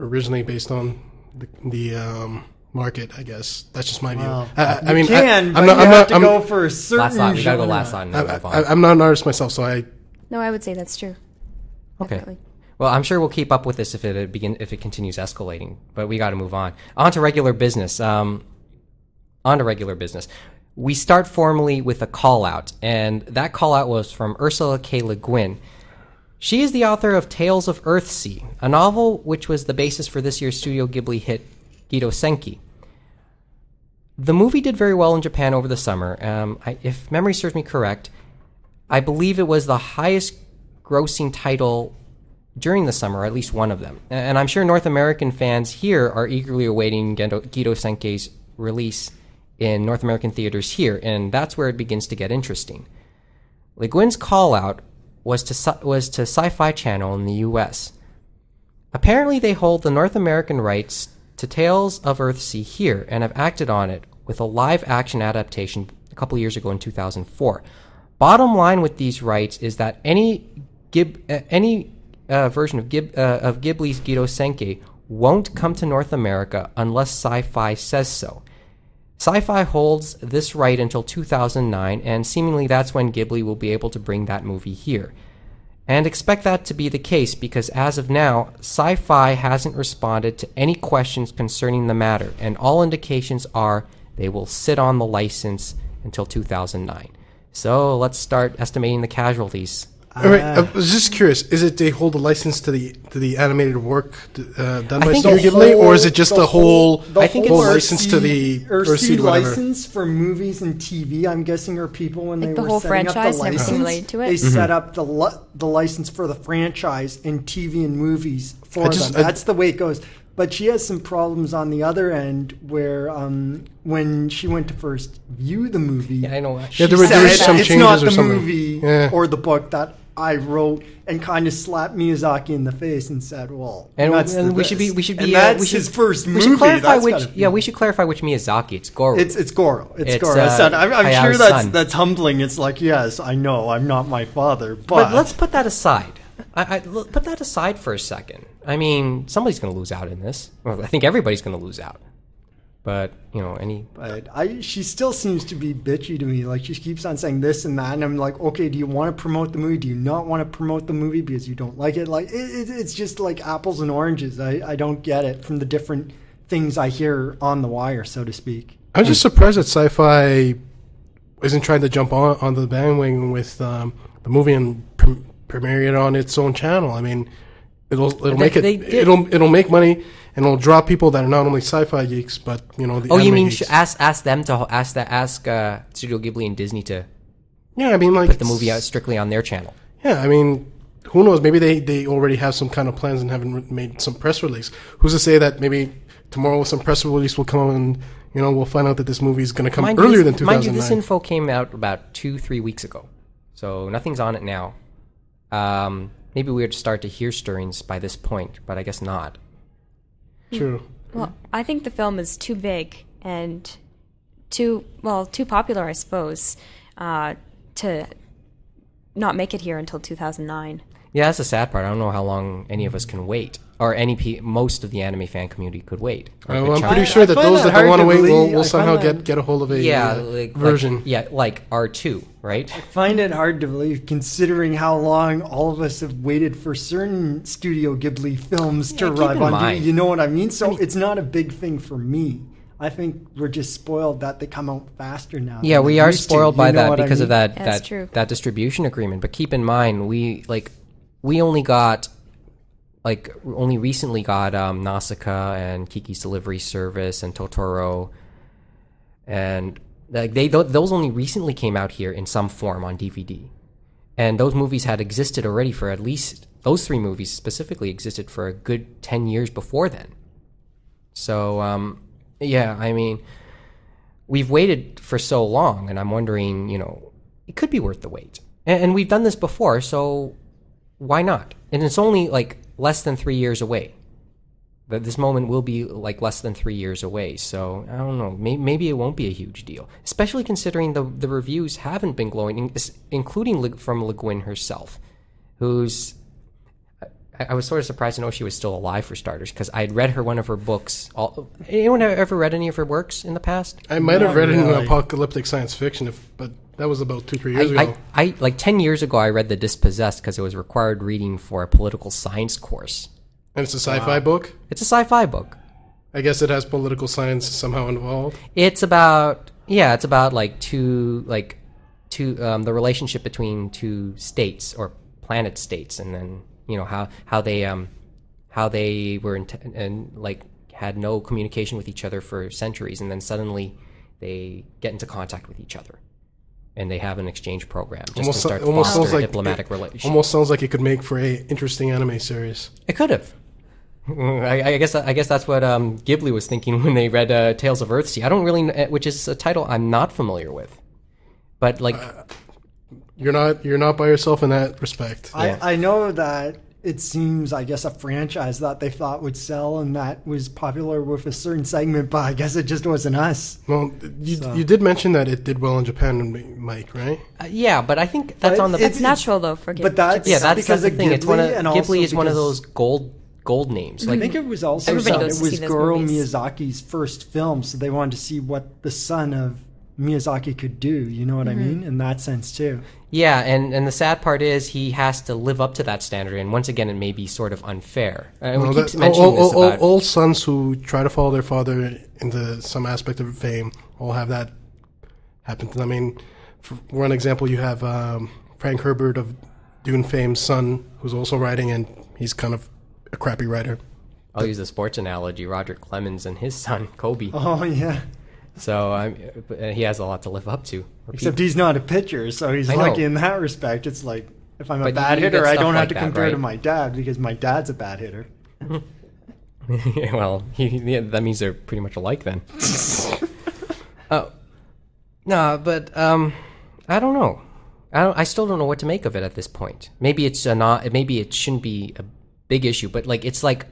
[SPEAKER 3] originally based on the, the um, market. I guess that's just my view.
[SPEAKER 4] Well,
[SPEAKER 3] I, I- I
[SPEAKER 4] you
[SPEAKER 3] mean,
[SPEAKER 4] can,
[SPEAKER 3] I,
[SPEAKER 4] but
[SPEAKER 3] I'm not.
[SPEAKER 4] you
[SPEAKER 3] I'm
[SPEAKER 4] have
[SPEAKER 3] not.
[SPEAKER 4] to
[SPEAKER 3] I'm,
[SPEAKER 4] go for a certain
[SPEAKER 1] last thought. We gotta go last thought and move on.
[SPEAKER 3] I, I'm not an artist myself, so I
[SPEAKER 5] No, I would say that's true.
[SPEAKER 1] Okay.
[SPEAKER 5] Definitely.
[SPEAKER 1] Well, I'm sure we'll keep up with this if it uh, begin if it continues escalating. But we got to move on. On to regular business. Um, on to regular business. We start formally with a call out, and that call out was from Ursula K. Le Guin. She is the author of Tales of Earthsea, a novel which was the basis for this year's Studio Ghibli hit Gedo Senki. The movie did very well in Japan over the summer. Um, I, if memory serves me correct, I believe it was the highest grossing title during the summer, at least one of them. And I'm sure North American fans here are eagerly awaiting Gedo Senki's release in North American theaters here, and that's where it begins to get interesting. Le Guin's call out was to, sci- was to Sci Fi Channel in the US. Apparently, they hold the North American rights to Tales of Earthsea here and have acted on it with a live action adaptation a couple years ago in 2004. Bottom line with these rights is that any Gib, uh, any uh, version of, Gib, uh, of Ghibli's Gedo Senki won't come to North America unless Sci-Fi says so. Sci-Fi holds this right until 2009, and seemingly that's when Ghibli will be able to bring that movie here. And expect that to be the case because as of now, Sci Fi hasn't responded to any questions concerning the matter, and all indications are they will sit on the license until 2009. So let's start estimating the casualties.
[SPEAKER 3] All right,
[SPEAKER 4] Ah.
[SPEAKER 3] I was just curious: is it they hold a license to the to the animated work uh, done
[SPEAKER 1] I
[SPEAKER 3] by
[SPEAKER 1] think
[SPEAKER 3] Studio
[SPEAKER 1] the
[SPEAKER 3] Ghibli, or is it just the, whole,
[SPEAKER 4] the
[SPEAKER 1] I think
[SPEAKER 3] whole
[SPEAKER 1] it's-
[SPEAKER 3] license to the
[SPEAKER 4] or
[SPEAKER 3] or
[SPEAKER 4] seed
[SPEAKER 3] seed whatever?
[SPEAKER 4] license for movies and TV? I'm guessing are people when
[SPEAKER 5] Like
[SPEAKER 4] they
[SPEAKER 5] the
[SPEAKER 4] were
[SPEAKER 5] whole
[SPEAKER 4] setting up the
[SPEAKER 5] and everything
[SPEAKER 4] license,
[SPEAKER 5] related to it?
[SPEAKER 4] They
[SPEAKER 3] Mm-hmm.
[SPEAKER 4] set up the li- the license for the franchise in TV and movies for
[SPEAKER 3] I just-
[SPEAKER 4] them.
[SPEAKER 3] I-
[SPEAKER 4] That's the way it goes. But she has some problems on the other end where um, when she went to first view the movie,
[SPEAKER 1] Yeah, I know.
[SPEAKER 3] Yeah, there were-
[SPEAKER 4] said,
[SPEAKER 3] there were some
[SPEAKER 4] it's
[SPEAKER 3] changes
[SPEAKER 4] not
[SPEAKER 3] or
[SPEAKER 4] the
[SPEAKER 3] something."
[SPEAKER 4] movie
[SPEAKER 3] Yeah.
[SPEAKER 4] or the book that I wrote, and kind of slapped Miyazaki in the face and said, "Well,
[SPEAKER 1] And, and we should be we should
[SPEAKER 4] And
[SPEAKER 1] be uh,
[SPEAKER 4] that's
[SPEAKER 1] we should,
[SPEAKER 4] his first
[SPEAKER 1] we
[SPEAKER 4] movie.
[SPEAKER 1] should clarify
[SPEAKER 4] That's
[SPEAKER 1] which yeah we should clarify which Miyazaki it's Goro.
[SPEAKER 4] It's it's Goro. It's,
[SPEAKER 1] It's,
[SPEAKER 4] Goro.
[SPEAKER 1] uh,
[SPEAKER 4] I'm, I'm
[SPEAKER 1] Hayao's
[SPEAKER 4] sure that's
[SPEAKER 1] son.
[SPEAKER 4] that's humbling. It's like yes, I know I'm not my father, but,
[SPEAKER 1] but let's put that aside. I, I put that aside for a second. I mean, somebody's going to lose out in this. Well, I think everybody's going to lose out. But you know, any
[SPEAKER 4] But I, she still seems to be bitchy to me. Like she keeps on saying this and that, and I'm like, okay, do you want to promote the movie? Do you not want to promote the movie because you don't like it? Like it, it, it's just like apples and oranges. I, I don't get it from the different things I hear on the wire, so to speak.
[SPEAKER 3] I'm just surprised that Sci-Fi isn't trying to jump on on the bandwagon with um, the movie and pre- premiere it on its own channel. I mean, it'll it'll
[SPEAKER 1] They-
[SPEAKER 3] make it it'll it'll make money and it'll draw people that are not only sci-fi geeks but you know the
[SPEAKER 1] oh, you mean sh- ask ask them to ask that ask uh, Studio Ghibli and Disney to
[SPEAKER 3] yeah, I mean like
[SPEAKER 1] put the movie out strictly on their channel.
[SPEAKER 3] Yeah, I mean, who knows? Maybe they, they already have some kind of plans and haven't made some press release. Who's to say that maybe tomorrow some press release will come out and you know we'll find out that this movie is going to come
[SPEAKER 1] Mind
[SPEAKER 3] earlier
[SPEAKER 1] this-
[SPEAKER 3] than
[SPEAKER 1] Mind you, this info came out about two three weeks ago, so nothing's on it now. Um, maybe we would start to hear stirrings by this point, but I guess not.
[SPEAKER 3] True.
[SPEAKER 5] Well, I think the film is too big and too well too popular, I suppose, uh, to not make it here until 2009.
[SPEAKER 1] Yeah, that's the sad part. I don't know how long any of us can wait, or any pe- most of the anime fan community could wait. Or
[SPEAKER 3] Uh,
[SPEAKER 1] could
[SPEAKER 3] well, I'm
[SPEAKER 1] try-
[SPEAKER 3] pretty sure
[SPEAKER 4] I
[SPEAKER 3] that
[SPEAKER 4] find
[SPEAKER 3] those
[SPEAKER 4] that
[SPEAKER 3] that don't
[SPEAKER 4] hard
[SPEAKER 3] want to
[SPEAKER 4] to
[SPEAKER 3] wait will,
[SPEAKER 4] believe. I
[SPEAKER 3] will
[SPEAKER 4] find
[SPEAKER 3] somehow
[SPEAKER 4] that-
[SPEAKER 3] get get a hold of a
[SPEAKER 1] Yeah,
[SPEAKER 3] uh,
[SPEAKER 1] like,
[SPEAKER 3] version.
[SPEAKER 1] Like, yeah, like R two, right?
[SPEAKER 4] I find it hard to believe considering how long all of us have waited for certain Studio Ghibli films to
[SPEAKER 1] Yeah, keep
[SPEAKER 4] arrive
[SPEAKER 1] in
[SPEAKER 4] on
[SPEAKER 1] mind-
[SPEAKER 4] DVD. You know what I mean? So it's not a big thing for me. I think we're just spoiled that they come out faster now.
[SPEAKER 1] Yeah,
[SPEAKER 4] than
[SPEAKER 1] we
[SPEAKER 4] they
[SPEAKER 1] are
[SPEAKER 4] used to.
[SPEAKER 1] spoiled
[SPEAKER 4] You
[SPEAKER 1] by
[SPEAKER 4] know
[SPEAKER 1] that
[SPEAKER 4] what I
[SPEAKER 1] because of
[SPEAKER 4] mean?
[SPEAKER 1] that
[SPEAKER 5] That's
[SPEAKER 1] that
[SPEAKER 5] true.
[SPEAKER 1] that distribution agreement. But keep in mind, we like we only got like only recently got um, Nausicaa and Kiki's Delivery Service and Totoro, and like they th- those only recently came out here in some form on DVD, and those movies had existed already for at least those three movies specifically existed for a good ten years before then. So um, yeah, I mean we've waited for so long, and I'm wondering, you know, it could be worth the wait. And, and we've done this before, so why not? And it's only like less than three years away. That this moment will be like less than three years away. So I don't know. Maybe, maybe it won't be a huge deal, especially considering the the reviews haven't been glowing, including Le- from Le Guin herself, who's. I, I was sort of surprised to know she was still alive for starters, because I had read her one of her books. All, anyone ever read any of her works in the past?
[SPEAKER 3] I might have
[SPEAKER 4] Not
[SPEAKER 3] read it in
[SPEAKER 4] really.
[SPEAKER 3] apocalyptic science fiction, if, but that was about two three years
[SPEAKER 1] I,
[SPEAKER 3] ago.
[SPEAKER 1] I, I like ten years ago. I read The Dispossessed because it was required reading for a political science course.
[SPEAKER 3] and it's a sci-fi book.
[SPEAKER 1] It's a sci-fi book.
[SPEAKER 3] I guess it has political science somehow involved.
[SPEAKER 1] It's about yeah, it's about like two like two um, the relationship between two states or planet states, and then you know how how they um how they were in and like had no communication with each other for centuries, and then suddenly they get into contact with each other. And they have an exchange program just
[SPEAKER 3] Almost,
[SPEAKER 1] to start
[SPEAKER 3] almost
[SPEAKER 1] foster
[SPEAKER 3] sounds like
[SPEAKER 1] diplomatic
[SPEAKER 3] it,
[SPEAKER 1] relations.
[SPEAKER 3] Almost sounds like it could make for a interesting anime series.
[SPEAKER 1] It could have. I, I guess I guess that's what um, Ghibli was thinking when they read uh, Tales of Earthsea. I don't really, kn- which is a title I'm not familiar with, but like,
[SPEAKER 3] You're not you're not by yourself in that respect.
[SPEAKER 1] Yeah.
[SPEAKER 4] I, I know that it seems, I guess, a franchise that they thought would sell and that was popular with a certain segment, but I guess it just wasn't us.
[SPEAKER 3] well, you,
[SPEAKER 4] So-
[SPEAKER 3] you did mention that it did well in Japan, Mike, right?
[SPEAKER 1] uh, yeah, but I think that's
[SPEAKER 4] But
[SPEAKER 1] on the.
[SPEAKER 4] it's-
[SPEAKER 5] It's natural though for Ghibli.
[SPEAKER 4] But that's
[SPEAKER 1] yeah, that's,
[SPEAKER 4] because
[SPEAKER 1] that's the
[SPEAKER 4] of
[SPEAKER 1] thing. It's one of
[SPEAKER 4] Ghibli and
[SPEAKER 1] Ghibli is one of those gold gold names.
[SPEAKER 4] I think it was also
[SPEAKER 5] Everybody
[SPEAKER 4] it was
[SPEAKER 5] see those
[SPEAKER 4] Goro
[SPEAKER 5] movies.
[SPEAKER 4] Miyazaki's first film, so they wanted to see what the son of Miyazaki could do. You know what
[SPEAKER 5] Mm-hmm.
[SPEAKER 4] I mean? In that sense too.
[SPEAKER 1] yeah, and and the sad part is he has to live up to that standard, and once again, it may be sort of unfair. And
[SPEAKER 3] Well,
[SPEAKER 1] we keep
[SPEAKER 3] that-
[SPEAKER 1] mentioning
[SPEAKER 3] all,
[SPEAKER 1] this
[SPEAKER 3] all- all-
[SPEAKER 1] about.
[SPEAKER 3] all sons who try to follow their father into some aspect of fame all have that happen to them. I mean, for one example, you have um, Frank Herbert of Dune fame's son, who's also writing, and he's kind of a crappy writer.
[SPEAKER 1] I'll use a sports analogy. Roger Clemens and his son Koby.
[SPEAKER 4] Oh yeah.
[SPEAKER 1] So I'm, he has a lot to live up to.
[SPEAKER 4] Except he's not a pitcher, so he's
[SPEAKER 1] I know.
[SPEAKER 4] lucky in that respect. It's like if I'm a
[SPEAKER 1] But
[SPEAKER 4] bad hitter, I don't
[SPEAKER 1] like
[SPEAKER 4] have to
[SPEAKER 1] that,
[SPEAKER 4] compare to my dad because my dad's a bad hitter.
[SPEAKER 1] well, he, yeah, that means they're pretty much alike then. oh, no, but um, I don't know. I don't, I still don't know what to make of it at this point. Maybe it's a not. Maybe it shouldn't be a big issue, but like it's like,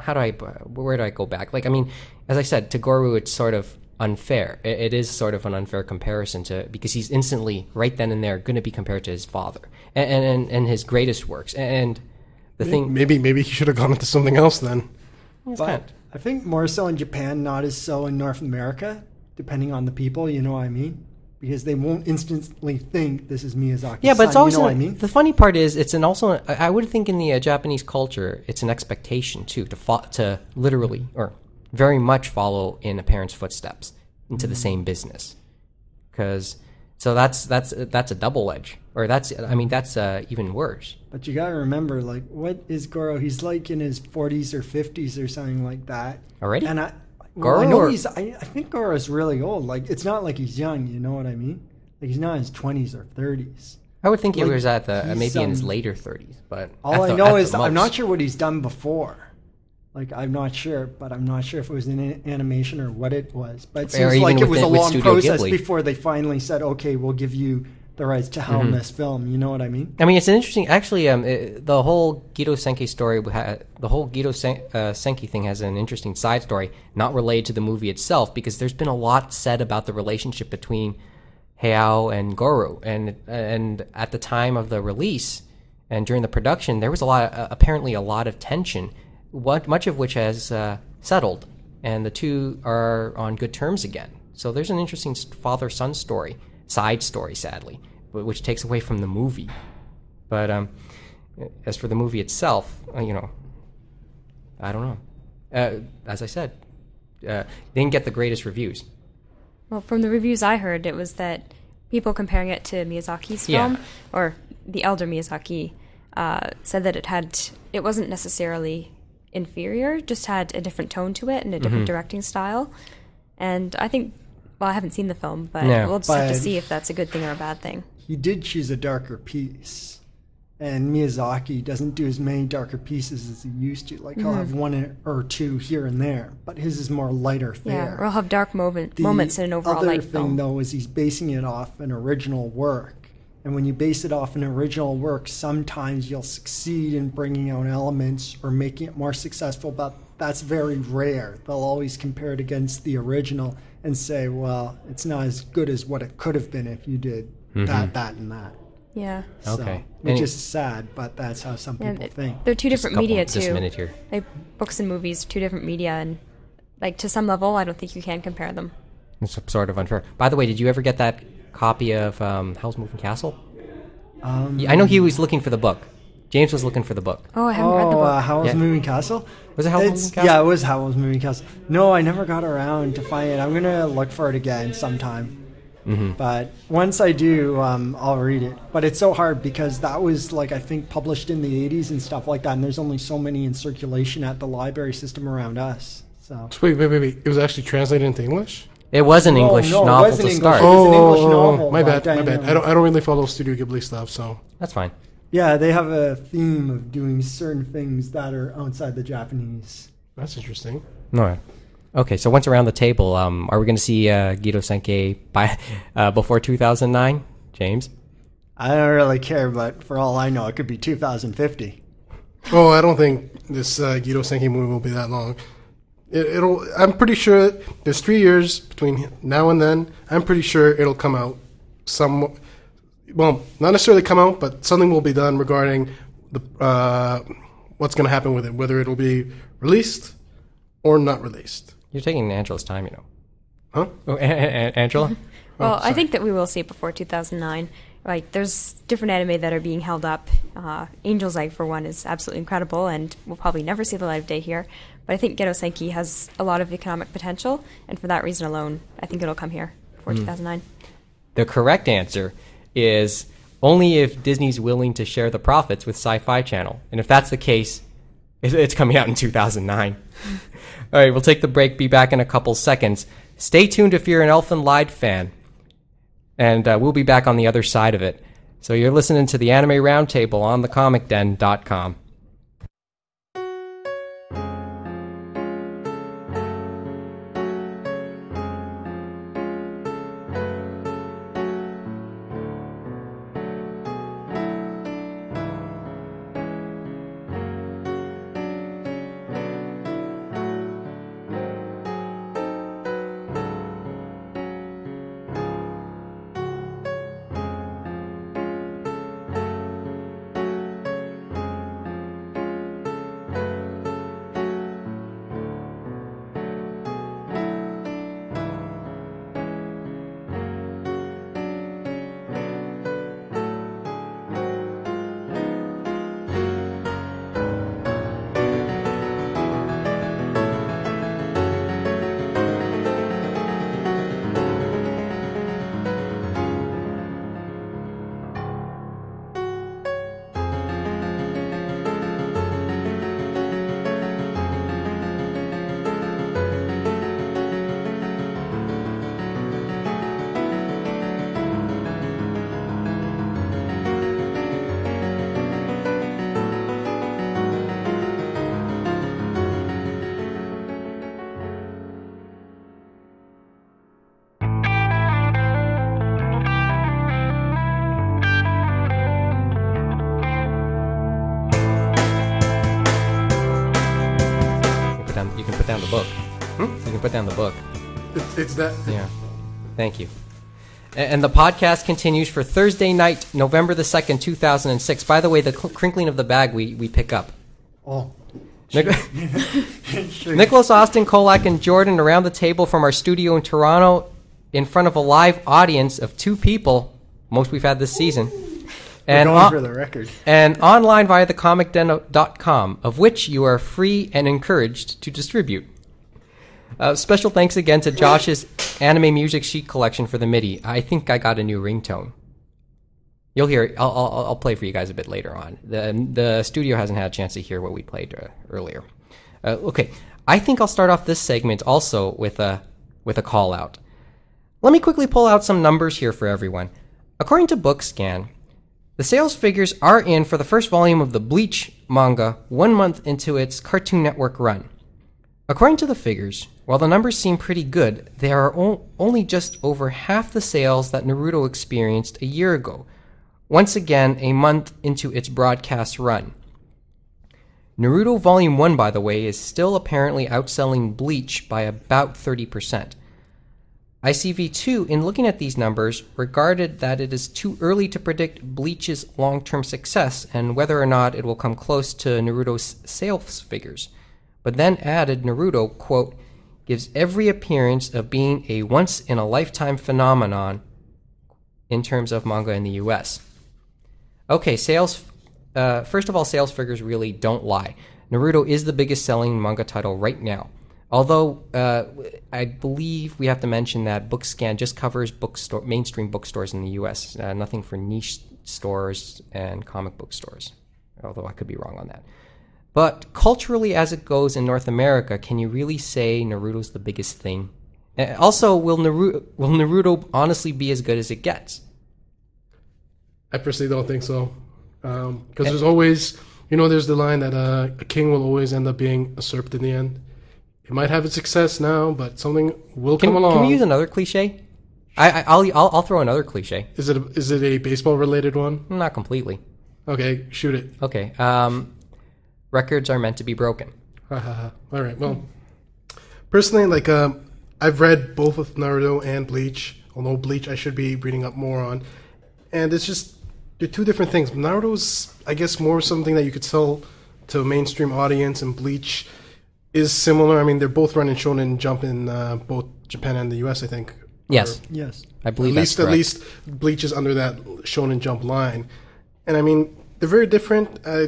[SPEAKER 1] how do I? Where do I go back? Like I mean, as I said, to Goro, it's sort of unfair. It, it is sort of an unfair comparison to because he's instantly right then and there going to be compared to his father and and, and his greatest works and. The thing,
[SPEAKER 3] Maybe maybe he should have gone into something else then.
[SPEAKER 4] But
[SPEAKER 1] kind
[SPEAKER 4] I think more so in Japan, not as so in North America, depending on the people. You know what I mean? Because they won't instantly think this is Miyazaki.
[SPEAKER 1] Yeah, but it's always
[SPEAKER 4] you know what I mean.
[SPEAKER 1] the funny part is it's an also I would think in the uh, Japanese culture it's an expectation too to fo- to literally or very much follow in a parent's footsteps into the same business because so that's that's that's a double edge or that's I mean that's uh, even worse.
[SPEAKER 4] But you gotta remember, like, what is Goro? He's like in his 40s or 50s or something like that.
[SPEAKER 1] Already?
[SPEAKER 4] And I, Well, I know
[SPEAKER 1] or-
[SPEAKER 4] he's. I, I think Goro's really old. Like, it's not like he's young. You know what I mean? Like, he's not in his 20s or 30s.
[SPEAKER 1] I would think he was at the uh, maybe in his
[SPEAKER 4] um,
[SPEAKER 1] later thirties, but
[SPEAKER 4] All
[SPEAKER 1] at
[SPEAKER 4] I know is I'm not sure what he's done before. Like, I'm not sure, but I'm not sure if it was an animation or what it was. But it seems like it was a long process
[SPEAKER 1] Ghibli.
[SPEAKER 4] before they finally said, "Okay, we'll give you the rights to
[SPEAKER 1] Mm-hmm.
[SPEAKER 4] helm this film." You know what I mean?
[SPEAKER 1] I mean, it's an interesting. Actually, um, it, the whole Gedo Senki story, the whole Gedo Sen- uh, Senki thing has an interesting side story, not related to the movie itself, because there's been a lot said about the relationship between Hayao and Goro, and and at the time of the release and during the production, there was a lot, uh, apparently, a lot of tension, what much of which has uh, settled, and the two are on good terms again. So there's an interesting father-son story, side story, sadly, which takes away from the movie. But um, as for the movie itself, uh, you know, I don't know. Uh, as I said, uh, they didn't get the greatest reviews.
[SPEAKER 5] Well, from the reviews I heard, it was that people comparing it to Miyazaki's
[SPEAKER 1] Yeah.
[SPEAKER 5] film, or the elder Miyazaki, uh, said that it had it wasn't necessarily inferior, just had a different tone to it and a
[SPEAKER 1] Mm-hmm.
[SPEAKER 5] different directing style. And I think, well, I haven't seen the film, but
[SPEAKER 1] Yeah.
[SPEAKER 5] we'll just have to see if that's a good thing or a bad thing.
[SPEAKER 4] he did choose a darker piece. And Miyazaki doesn't do as many darker pieces as he used to. Like he'll mm-hmm. have one or two here and there, but his is more lighter
[SPEAKER 5] Yeah,
[SPEAKER 4] fare.
[SPEAKER 5] or I'll have dark moment,
[SPEAKER 4] The
[SPEAKER 5] moments in an overall
[SPEAKER 4] other
[SPEAKER 5] light
[SPEAKER 4] thing,
[SPEAKER 5] film.
[SPEAKER 4] though, is he's basing it off an original work. And when you base it off an original work, sometimes you'll succeed in bringing out elements or making it more successful, but that's very rare. They'll always compare it against the original and say, well, it's not as good as what it could have been if you did that, that, and that.
[SPEAKER 5] Yeah.
[SPEAKER 4] So,
[SPEAKER 1] Okay.
[SPEAKER 4] which
[SPEAKER 1] And-
[SPEAKER 4] is sad, but that's how some people
[SPEAKER 5] And it-
[SPEAKER 4] think.
[SPEAKER 5] they're two
[SPEAKER 1] Just
[SPEAKER 5] different
[SPEAKER 1] couple-
[SPEAKER 5] media
[SPEAKER 1] just a
[SPEAKER 5] too.
[SPEAKER 1] minute here.
[SPEAKER 5] Like books and movies, two different media, and like to some level, I don't think you can compare them.
[SPEAKER 1] It's sort of unfair. By the way, did you ever get that copy of um, Howl's Moving Castle?
[SPEAKER 4] Um,
[SPEAKER 1] Yeah, I know he was looking for the book. James was looking for the book.
[SPEAKER 5] Oh, I haven't read the
[SPEAKER 4] Oh,
[SPEAKER 5] book.
[SPEAKER 4] uh, Howl's
[SPEAKER 1] Yeah.
[SPEAKER 4] Moving Castle?
[SPEAKER 1] Was it Howl's
[SPEAKER 4] It's-
[SPEAKER 1] Moving Castle?
[SPEAKER 4] Yeah, it was Howl's Moving Castle. No, I never got around to find it. I'm gonna look for it again sometime.
[SPEAKER 1] Mm-hmm.
[SPEAKER 4] But once I do, um, I'll read it. But it's so hard because that was like I think published in the 80s and stuff like that, and there's only so many in circulation at the library system around us. So.
[SPEAKER 3] So wait, wait, wait, wait. It was actually translated into English.
[SPEAKER 1] It was an English oh,
[SPEAKER 4] no, it
[SPEAKER 1] novel
[SPEAKER 4] wasn't
[SPEAKER 1] to
[SPEAKER 4] English.
[SPEAKER 1] start.
[SPEAKER 4] It was an English
[SPEAKER 3] oh,
[SPEAKER 4] novel
[SPEAKER 3] my bad, my bad. I don't, I don't really follow Studio Ghibli stuff, so
[SPEAKER 1] That's fine.
[SPEAKER 4] Yeah, they have a theme of doing certain things that are outside the Japanese.
[SPEAKER 3] that's interesting.
[SPEAKER 1] No. Okay, so once around the table, um, are we going to see uh, Gedo Senki by uh, before 2009, James?
[SPEAKER 4] I don't really care, but for all I know, it could be 2050.
[SPEAKER 3] Oh, I don't think this uh, Gedo Senki movie will be that long. It, it'll. I'm pretty sure there's three years between now and then. I'm pretty sure it'll come out. Some, well, not necessarily come out, but something will be done regarding the uh, what's going to happen with it, whether it'll be released or not released.
[SPEAKER 1] You're taking Angela's time, you know.
[SPEAKER 3] Huh?
[SPEAKER 1] Oh, A- A- A- Angela?
[SPEAKER 5] Well, I think that we will see it before 2009. Like, there's different anime that are being held up. Uh, Angel's Egg, for one, is absolutely incredible, and we'll probably never see the light of day here. But I think Gedo Senki has a lot of economic potential, and for that reason alone, I think it'll come here before 2009.
[SPEAKER 1] The correct answer is only if Disney's willing to share the profits with Sci Fi Channel. And if that's the case, it's coming out in 2009. All right, we'll take the break, be back in a couple seconds. Stay tuned if you're an Elfen Lied fan, and uh, we'll be back on the other side of it. So you're listening to the Anime Roundtable on thecomicden.com. Thank you. And the podcast continues for Thursday night, November the 2nd, 2006. By the way, the cl- crinkling of the bag we, we pick up.
[SPEAKER 4] Oh,
[SPEAKER 1] Nic- Nicholas Austin, Kolak, and Jordan around the table from our studio in Toronto in front of a live audience of two people, most we've had this season. And,
[SPEAKER 4] going
[SPEAKER 1] on-
[SPEAKER 4] for the record.
[SPEAKER 1] and online via thecomicden.com, of which you are free and encouraged to distribute. Uh, special thanks again to Josh's anime music sheet collection for the MIDI. I think I got a new ringtone. You'll hear. I'll, I'll, I'll play for you guys a bit later on. the The studio hasn't had a chance to hear what we played uh, earlier. Uh, okay, I think I'll start off this segment also with a with a call out. Let me quickly pull out some numbers here for everyone. According to Bookscan, the sales figures are in for the first volume of the Bleach manga one month into its Cartoon Network run. According to the figures, while the numbers seem pretty good, they are o- only just over half the sales that Naruto experienced a year ago, once again a month into its broadcast run. Naruto Volume 1, by the way, is still apparently outselling Bleach by about 30%. ICV2, in looking at these numbers, regarded that it is too early to predict Bleach's long term success and whether or not it will come close to Naruto's sales figures, but then added Naruto, quote, gives every appearance of being a once in a lifetime phenomenon in terms of manga in the US. Okay, sales. Uh, first of all, sales figures really don't lie. Naruto is the biggest selling manga title right now. Although uh, I believe we have to mention that Bookscan just covers bookstore mainstream bookstores in the U.S. Uh, nothing for niche stores and comic book stores. Although I could be wrong on that. But culturally, as it goes in North America, can you really say Naruto's the biggest thing? Also, will Naruto will Naruto honestly be as good as it gets?
[SPEAKER 3] I personally don't think so. Because there's always, you know, there's the line that uh, a king will always end up being usurped in the end. It might have its success now, but something will
[SPEAKER 1] Can,
[SPEAKER 3] come along.
[SPEAKER 1] can we use another cliche? I, I I'll, I'll I'll throw another cliche.
[SPEAKER 3] is it a, is it a baseball related one?
[SPEAKER 1] Not completely.
[SPEAKER 3] Okay, shoot it.
[SPEAKER 1] Okay. Um, records are meant to be broken.
[SPEAKER 3] Ha, ha, ha. All right. Well, personally, like um, I've read both of Naruto and Bleach. Although Bleach, I should be reading up more on, and it's just they're two different things. Naruto's, I guess, more something that you could sell to a mainstream audience, and Bleach is similar. I mean, they're both running Shonen Jump in uh, both Japan and the U.S. I think.
[SPEAKER 1] Yes,
[SPEAKER 4] Yes.
[SPEAKER 1] I believe At
[SPEAKER 3] least,
[SPEAKER 1] that's
[SPEAKER 3] at least Bleach is under that Shonen Jump line, and I mean they're very different. Uh,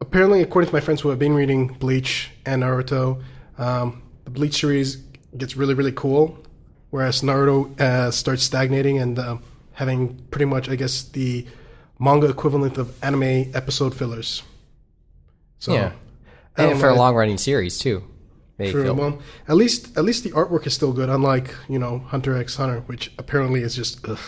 [SPEAKER 3] apparently, according to my friends who have been reading Bleach and Naruto, um, the Bleach series gets really, really cool, whereas Naruto uh, starts stagnating and uh, having pretty much, I guess, the manga equivalent of anime episode fillers. So,
[SPEAKER 1] yeah, and for a long running series too. They
[SPEAKER 3] True.
[SPEAKER 1] feel-
[SPEAKER 3] Well, at least at least the artwork is still good, unlike you know Hunter X Hunter, which apparently is just ugh,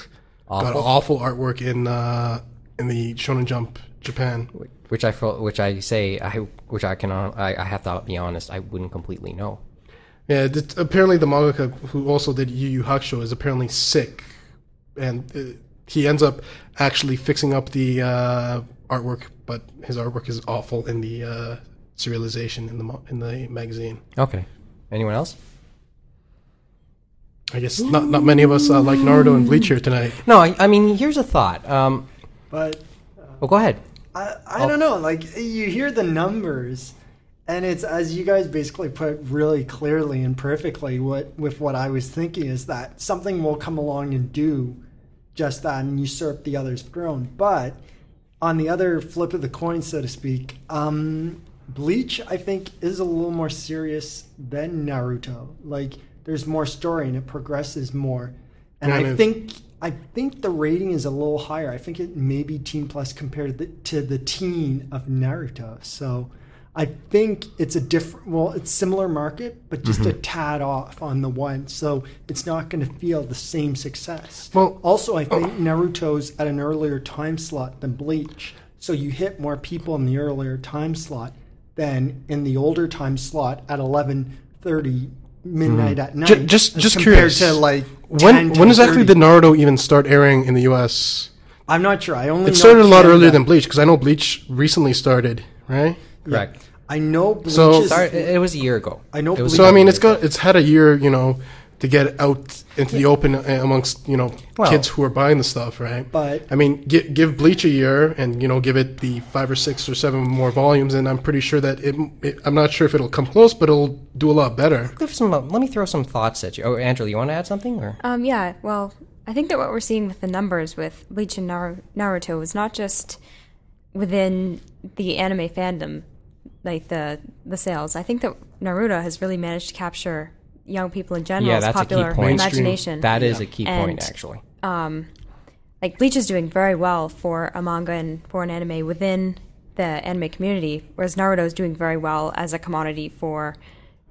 [SPEAKER 3] got
[SPEAKER 1] Awful.
[SPEAKER 3] awful artwork in uh, in the Shonen Jump Japan.
[SPEAKER 1] which I feel, which I say, I which I can, I, I have to be honest, I wouldn't completely know.
[SPEAKER 3] Yeah, th- apparently the mangaka who also did Yu Yu Hakusho is apparently sick, and uh, he ends up actually fixing up the uh, artwork, but his artwork is awful in the uh, serialization in the mo- in the magazine.
[SPEAKER 1] Okay, anyone else?
[SPEAKER 3] I guess not not many of us uh, like Naruto and Bleach here tonight.
[SPEAKER 1] No, I, I mean, here's a thought. Um,
[SPEAKER 4] But
[SPEAKER 1] well, go ahead.
[SPEAKER 4] I, I don't know. Like you hear the numbers, and it's as you guys basically put really clearly and perfectly. What with what I was thinking is that something will come along and do just that and usurp the other's throne. But on the other flip of the coin, so to speak, um, Bleach I think is a little more serious than Naruto. Like there's more story and it progresses more, and I think I think the rating is a little higher. I think it may be Teen Plus compared to the, to the teen of Naruto. So I think it's a different, well, it's similar market, but just a mm-hmm. tad off on the one. So it's not going to feel the same success.
[SPEAKER 3] Well-
[SPEAKER 4] also, I oh. think Naruto's at an earlier time slot than Bleach. So you hit more people in the earlier time slot than in the older time slot at 11:30 midnight mm-hmm. at night.
[SPEAKER 3] Ju- just just
[SPEAKER 4] compared
[SPEAKER 3] curious.
[SPEAKER 4] to like
[SPEAKER 3] when
[SPEAKER 4] 10,
[SPEAKER 3] when exactly
[SPEAKER 4] 10:30.
[SPEAKER 3] did Naruto even start airing in the U.S.?
[SPEAKER 4] I'm not sure. I only
[SPEAKER 3] It
[SPEAKER 4] know
[SPEAKER 3] started a lot
[SPEAKER 4] Canada.
[SPEAKER 3] earlier than Bleach because I know Bleach recently started, right?
[SPEAKER 1] Correct.
[SPEAKER 4] I know Bleach
[SPEAKER 3] So-
[SPEAKER 4] is,
[SPEAKER 1] Sorry, it, it was a year ago.
[SPEAKER 4] I know Bleach-
[SPEAKER 3] So I mean,
[SPEAKER 1] year
[SPEAKER 3] it's got it's had a year, you know, to get out into the open uh, amongst you know
[SPEAKER 1] Well-
[SPEAKER 3] kids who are buying the stuff, right?
[SPEAKER 4] But-
[SPEAKER 3] I mean, give, give Bleach a year and you know give it the five or six or seven more volumes, and I'm pretty sure that it. it I'm not sure if it'll come close, but it'll do a lot better.
[SPEAKER 1] Some, uh, let me throw some thoughts at you. Oh, Angela, you want to add something? Or
[SPEAKER 5] Um, yeah, well, I think that what we're seeing with the numbers with Bleach and Naruto is not just within the anime fandom, like the the sales. I think that Naruto has really managed to capture young people in general
[SPEAKER 1] yeah, that's a key
[SPEAKER 5] popular
[SPEAKER 1] point.
[SPEAKER 5] imagination.
[SPEAKER 1] That is a key point,
[SPEAKER 5] And-
[SPEAKER 1] actually.
[SPEAKER 5] like Bleach is doing very well for a manga and for an anime within the anime community, whereas Naruto is doing very well as a commodity for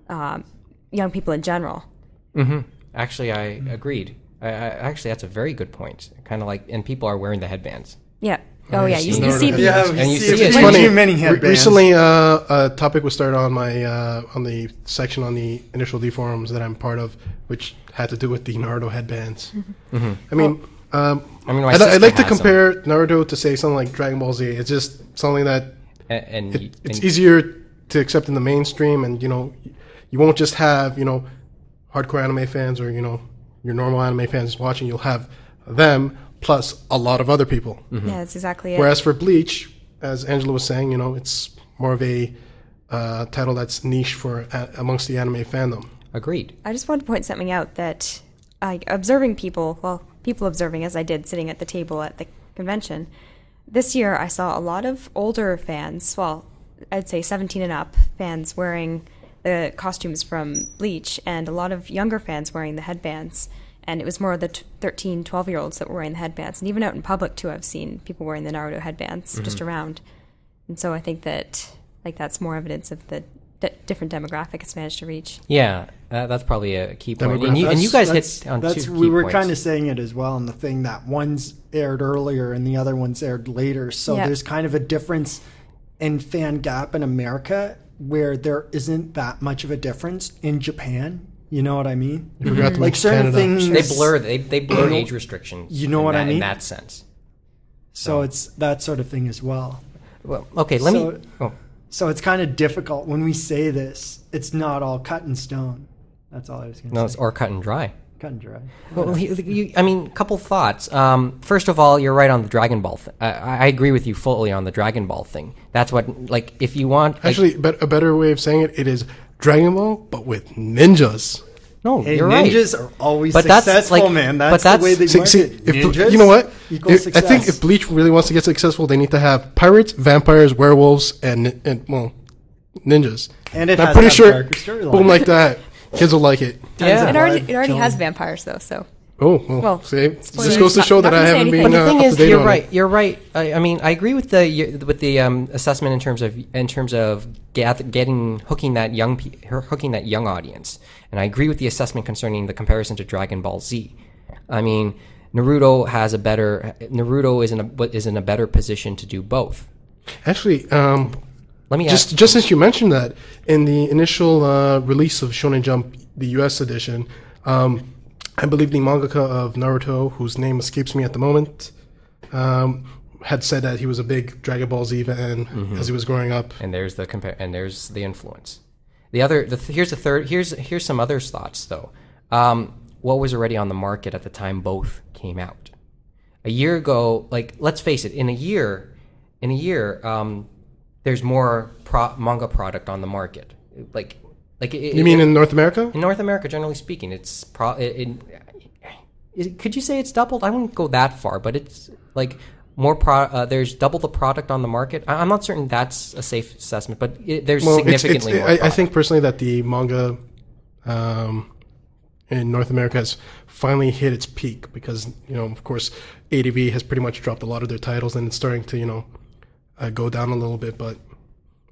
[SPEAKER 5] um, young people in general.
[SPEAKER 1] Actually, I agreed. I, I, actually, that's a very good point. Kind of like, and people are wearing the headbands.
[SPEAKER 5] Yeah. Oh yeah, you,
[SPEAKER 3] see
[SPEAKER 5] you see the
[SPEAKER 4] Yeah,
[SPEAKER 1] And you
[SPEAKER 4] see
[SPEAKER 1] see
[SPEAKER 4] it
[SPEAKER 1] it.
[SPEAKER 4] way
[SPEAKER 1] Funny,
[SPEAKER 4] too many
[SPEAKER 3] Re-
[SPEAKER 4] headbands.
[SPEAKER 3] recently, uh, a topic was started on my uh, on the section on the initial D forums that I'm part of, which had to do with the Naruto headbands. I mean. Um,
[SPEAKER 1] I mean,
[SPEAKER 3] I'd, I'd like to
[SPEAKER 1] has some.
[SPEAKER 3] compare Naruto to say something like Dragon Ball Z. It's just something that
[SPEAKER 1] And, and,
[SPEAKER 3] it, it's
[SPEAKER 1] and-
[SPEAKER 3] easier to accept in the mainstream, and you know, you won't just have you know hardcore anime fans or you know your normal anime fans watching. You'll have them plus a lot of other people.
[SPEAKER 5] yeah, that's exactly it.
[SPEAKER 3] Whereas for Bleach, as Angela was saying, you know, it's more of a uh, title that's niche for a- amongst the anime fandom.
[SPEAKER 1] agreed.
[SPEAKER 5] I just wanted to point something out that like observing people, well, people observing as I did sitting at the table at the convention, this year I saw a lot of older fans, well, I'd say 17 and up fans wearing the costumes from Bleach and a lot of younger fans wearing the headbands. And it was more the t- 13, 12 year olds that were wearing the headbands. And even out in public, too, I've seen people wearing the Naruto headbands just around. And so I think that like that's more evidence of the d- different demographic it's managed to reach.
[SPEAKER 1] Yeah, uh, that's probably a key point. And you, and you guys
[SPEAKER 4] that's-
[SPEAKER 1] hit on
[SPEAKER 4] that's,
[SPEAKER 1] two
[SPEAKER 4] we
[SPEAKER 1] key
[SPEAKER 4] were
[SPEAKER 1] points.
[SPEAKER 4] kind of saying it as well in the thing that one's aired earlier and the other one's aired later so
[SPEAKER 5] Yeah.
[SPEAKER 4] there's kind of a difference in fan gap in america where there isn't that much of a difference in japan you know what i mean
[SPEAKER 3] You forgot to
[SPEAKER 4] like certain
[SPEAKER 3] Canada.
[SPEAKER 4] things
[SPEAKER 1] they blur they they blur age restrictions.
[SPEAKER 4] You know
[SPEAKER 1] in
[SPEAKER 4] what I
[SPEAKER 1] mean in that sense.
[SPEAKER 4] so it's that sort of thing as well
[SPEAKER 1] Well, okay, let
[SPEAKER 4] So-
[SPEAKER 1] me. Oh,
[SPEAKER 4] so it's kind of difficult when we say this it's not all cut in stone that's all i was going to
[SPEAKER 1] no,
[SPEAKER 4] say
[SPEAKER 1] it's or cut and dry.
[SPEAKER 4] cut and dry
[SPEAKER 1] Well, he- you, I mean, couple thoughts. Um, first of all, you're right on the Dragon Ball. Th- I, I agree with you fully on the Dragon Ball thing. That's what, like, if you want, like,
[SPEAKER 3] Actually, bet a better way of saying it, it is Dragon Ball, but with ninjas.
[SPEAKER 1] no,
[SPEAKER 4] Hey,
[SPEAKER 1] you're right.
[SPEAKER 4] ninjas are always
[SPEAKER 1] But that's,
[SPEAKER 4] successful,
[SPEAKER 1] like-
[SPEAKER 4] man.
[SPEAKER 1] but
[SPEAKER 4] That's,
[SPEAKER 1] that's-
[SPEAKER 4] the way they
[SPEAKER 3] See,
[SPEAKER 4] market.
[SPEAKER 3] see, if,
[SPEAKER 4] Ninjas
[SPEAKER 3] you know what?
[SPEAKER 4] equals
[SPEAKER 3] If- I think
[SPEAKER 4] success.
[SPEAKER 3] if Bleach really wants to get successful, they need to have pirates, vampires, werewolves, and, and well, ninjas.
[SPEAKER 4] And it
[SPEAKER 3] I'm
[SPEAKER 4] has
[SPEAKER 3] pretty
[SPEAKER 4] that
[SPEAKER 3] sure,
[SPEAKER 4] darker storyline.
[SPEAKER 3] boom like that, kids will like it.
[SPEAKER 1] Yeah.
[SPEAKER 5] It already, it already has vampires, though, so
[SPEAKER 3] Oh, well,
[SPEAKER 5] Well,
[SPEAKER 3] see, this goes to show
[SPEAKER 5] Not-
[SPEAKER 3] that
[SPEAKER 5] not
[SPEAKER 3] I haven't
[SPEAKER 5] anything.
[SPEAKER 3] been
[SPEAKER 1] But the
[SPEAKER 3] uh,
[SPEAKER 1] thing
[SPEAKER 3] up
[SPEAKER 1] is, you're right.
[SPEAKER 3] it.
[SPEAKER 1] You're right. I, I mean, I agree with the with the um, assessment in terms of in terms of get, getting hooking that young hooking that young audience, and I agree with the assessment concerning the comparison to Dragon Ball Z. I mean, Naruto has a better Naruto is in a is in a better position to do both.
[SPEAKER 3] Actually, um,
[SPEAKER 1] Let me
[SPEAKER 3] just
[SPEAKER 1] ask,
[SPEAKER 3] just since you mentioned that, in the initial uh, release of Shonen Jump, the U.S. edition, um, I believe the mangaka of Naruto, whose name escapes me at the moment, um, had said that he was a big Dragon Ball Z fan
[SPEAKER 1] Mm-hmm.
[SPEAKER 3] as he was growing up.
[SPEAKER 1] and there's the compare and there's the influence. The other the th- here's the third here's here's some other thoughts though. Um, what was already on the market at the time both came out. A year ago, like let's face it, in a year, in a year, um, there's more pro- manga product on the market. Like, like it,
[SPEAKER 3] You mean in North America?
[SPEAKER 1] in North America, generally speaking, it's pro. It, it, could you say it's doubled? I wouldn't go that far, but it's like more pro. Uh, there's double the product on the market. I, I'm not certain that's a safe assessment, but it, there's
[SPEAKER 3] Well, it's, it's,
[SPEAKER 1] significantly more.
[SPEAKER 3] I, I think personally that the manga um, in North America has finally hit its peak because you know, of course, ADV has pretty much dropped a lot of their titles and it's starting to you know uh, go down a little bit. But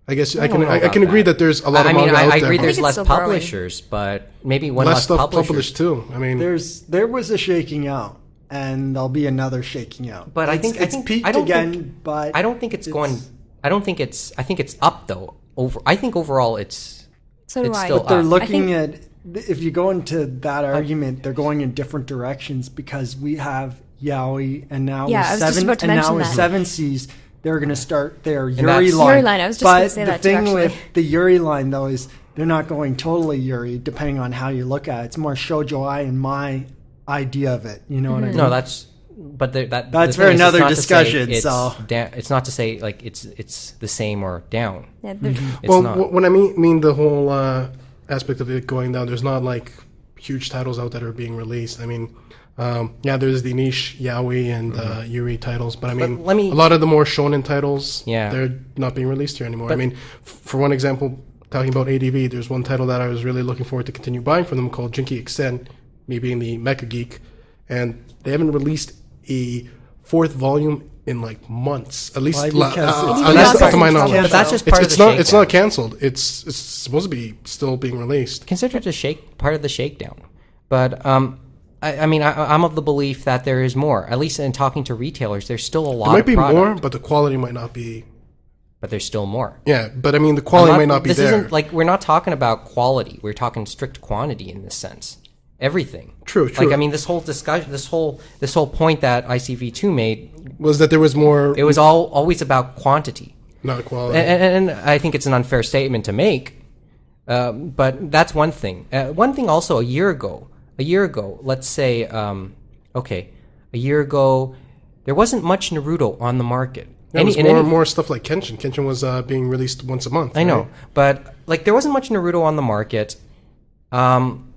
[SPEAKER 3] I guess I,
[SPEAKER 1] don't
[SPEAKER 3] can I, I can agree
[SPEAKER 1] that.
[SPEAKER 3] that there's a lot
[SPEAKER 1] I
[SPEAKER 3] of
[SPEAKER 1] mean,
[SPEAKER 3] manga
[SPEAKER 1] I,
[SPEAKER 3] out
[SPEAKER 1] I
[SPEAKER 3] there.
[SPEAKER 1] agree.
[SPEAKER 3] but
[SPEAKER 1] There's
[SPEAKER 5] it's
[SPEAKER 1] less
[SPEAKER 5] still growing.
[SPEAKER 1] publishers, but maybe one
[SPEAKER 3] less
[SPEAKER 1] less,
[SPEAKER 3] stuff
[SPEAKER 1] publishers.
[SPEAKER 3] published too. I mean,
[SPEAKER 4] There's there was a shaking out, and there'll be another shaking out.
[SPEAKER 1] But I
[SPEAKER 4] It's-
[SPEAKER 1] think I
[SPEAKER 4] it's
[SPEAKER 1] think
[SPEAKER 4] peaked
[SPEAKER 1] I don't
[SPEAKER 4] again.
[SPEAKER 1] think,
[SPEAKER 4] but
[SPEAKER 1] I don't think it's, going. I don't think it's. I think it's up though. Over. I think overall it's.
[SPEAKER 5] So do
[SPEAKER 1] It's
[SPEAKER 5] I.
[SPEAKER 1] still
[SPEAKER 4] But they're
[SPEAKER 1] up.
[SPEAKER 4] looking
[SPEAKER 5] I
[SPEAKER 4] at if you go into that argument, they're going in different directions because we have Yaoi and now
[SPEAKER 5] Yeah,
[SPEAKER 4] with
[SPEAKER 5] I was just
[SPEAKER 4] seven and now
[SPEAKER 5] mention
[SPEAKER 4] with
[SPEAKER 5] that.
[SPEAKER 4] seven Seas, they're going to start their Yuri line.
[SPEAKER 5] Yuri line, I was just
[SPEAKER 4] but
[SPEAKER 5] gonna say
[SPEAKER 4] the
[SPEAKER 5] that too,
[SPEAKER 4] thing
[SPEAKER 5] actually.
[SPEAKER 4] with the Yuri line though is they're not going totally Yuri, depending on how you look at it. It's more shoujo ai in my idea of it. You know what I mean?
[SPEAKER 1] No, that's. But the, that
[SPEAKER 4] That's for
[SPEAKER 1] thing is,
[SPEAKER 4] another
[SPEAKER 1] not to say
[SPEAKER 4] discussion,
[SPEAKER 1] It's,
[SPEAKER 4] so-
[SPEAKER 1] da- it's not to say like it's it's the same or down.
[SPEAKER 5] Yeah, they're-
[SPEAKER 3] well,
[SPEAKER 1] not.
[SPEAKER 3] when I mean mean the whole uh, aspect of it going down, there's not like huge titles out that are being released. I mean, um, yeah, there's the niche Yaoi and uh, Yuri titles, but I mean,
[SPEAKER 1] Mm-hmm. let me-
[SPEAKER 3] a lot of the more shonen titles,
[SPEAKER 1] Yeah.
[SPEAKER 3] they're not being released here anymore. I mean, f- for one example, talking about ADV, there's one title that I was really looking forward to continue buying from them called Jinki Extend, me being the mecha geek, and they haven't released a fourth volume in like months, at least,
[SPEAKER 4] Why?
[SPEAKER 3] la-
[SPEAKER 4] Because
[SPEAKER 3] uh,
[SPEAKER 4] it's
[SPEAKER 3] at
[SPEAKER 5] been
[SPEAKER 3] least
[SPEAKER 5] out
[SPEAKER 3] to my knowledge.
[SPEAKER 1] but that's just
[SPEAKER 3] It's,
[SPEAKER 1] part
[SPEAKER 3] it's
[SPEAKER 1] of the
[SPEAKER 3] not. It's not canceled. It's it's supposed to be still being released.
[SPEAKER 1] Consider it a shake part of the shakedown. But um, I, I mean, I, I'm of the belief that there is more. At least in talking to retailers, there's still a lot.
[SPEAKER 3] There might
[SPEAKER 1] of
[SPEAKER 3] be
[SPEAKER 1] product,
[SPEAKER 3] more, but the quality might not be.
[SPEAKER 1] but there's still more.
[SPEAKER 3] Yeah, but I mean, the quality
[SPEAKER 1] I'm
[SPEAKER 3] might not be
[SPEAKER 1] this
[SPEAKER 3] there.
[SPEAKER 1] isn't like we're not talking about quality. We're talking strict quantity in this sense. Everything.
[SPEAKER 3] True, true.
[SPEAKER 1] Like I mean, this whole discussion, this whole this whole point that ICV2 made,
[SPEAKER 3] was that there was more,
[SPEAKER 1] it was all always about quantity.
[SPEAKER 3] not quality.
[SPEAKER 1] and, and, and I think it's an unfair statement to make. Um, but that's one thing. Uh, one thing also, a year ago, a year ago, let's say, um, okay, a year ago, there wasn't much Naruto on the market.
[SPEAKER 3] There was
[SPEAKER 1] in
[SPEAKER 3] more
[SPEAKER 1] any-
[SPEAKER 3] and more stuff like Kenshin. Kenshin was uh, being released once a month.
[SPEAKER 1] I know, but like there wasn't much Naruto on the market. Um,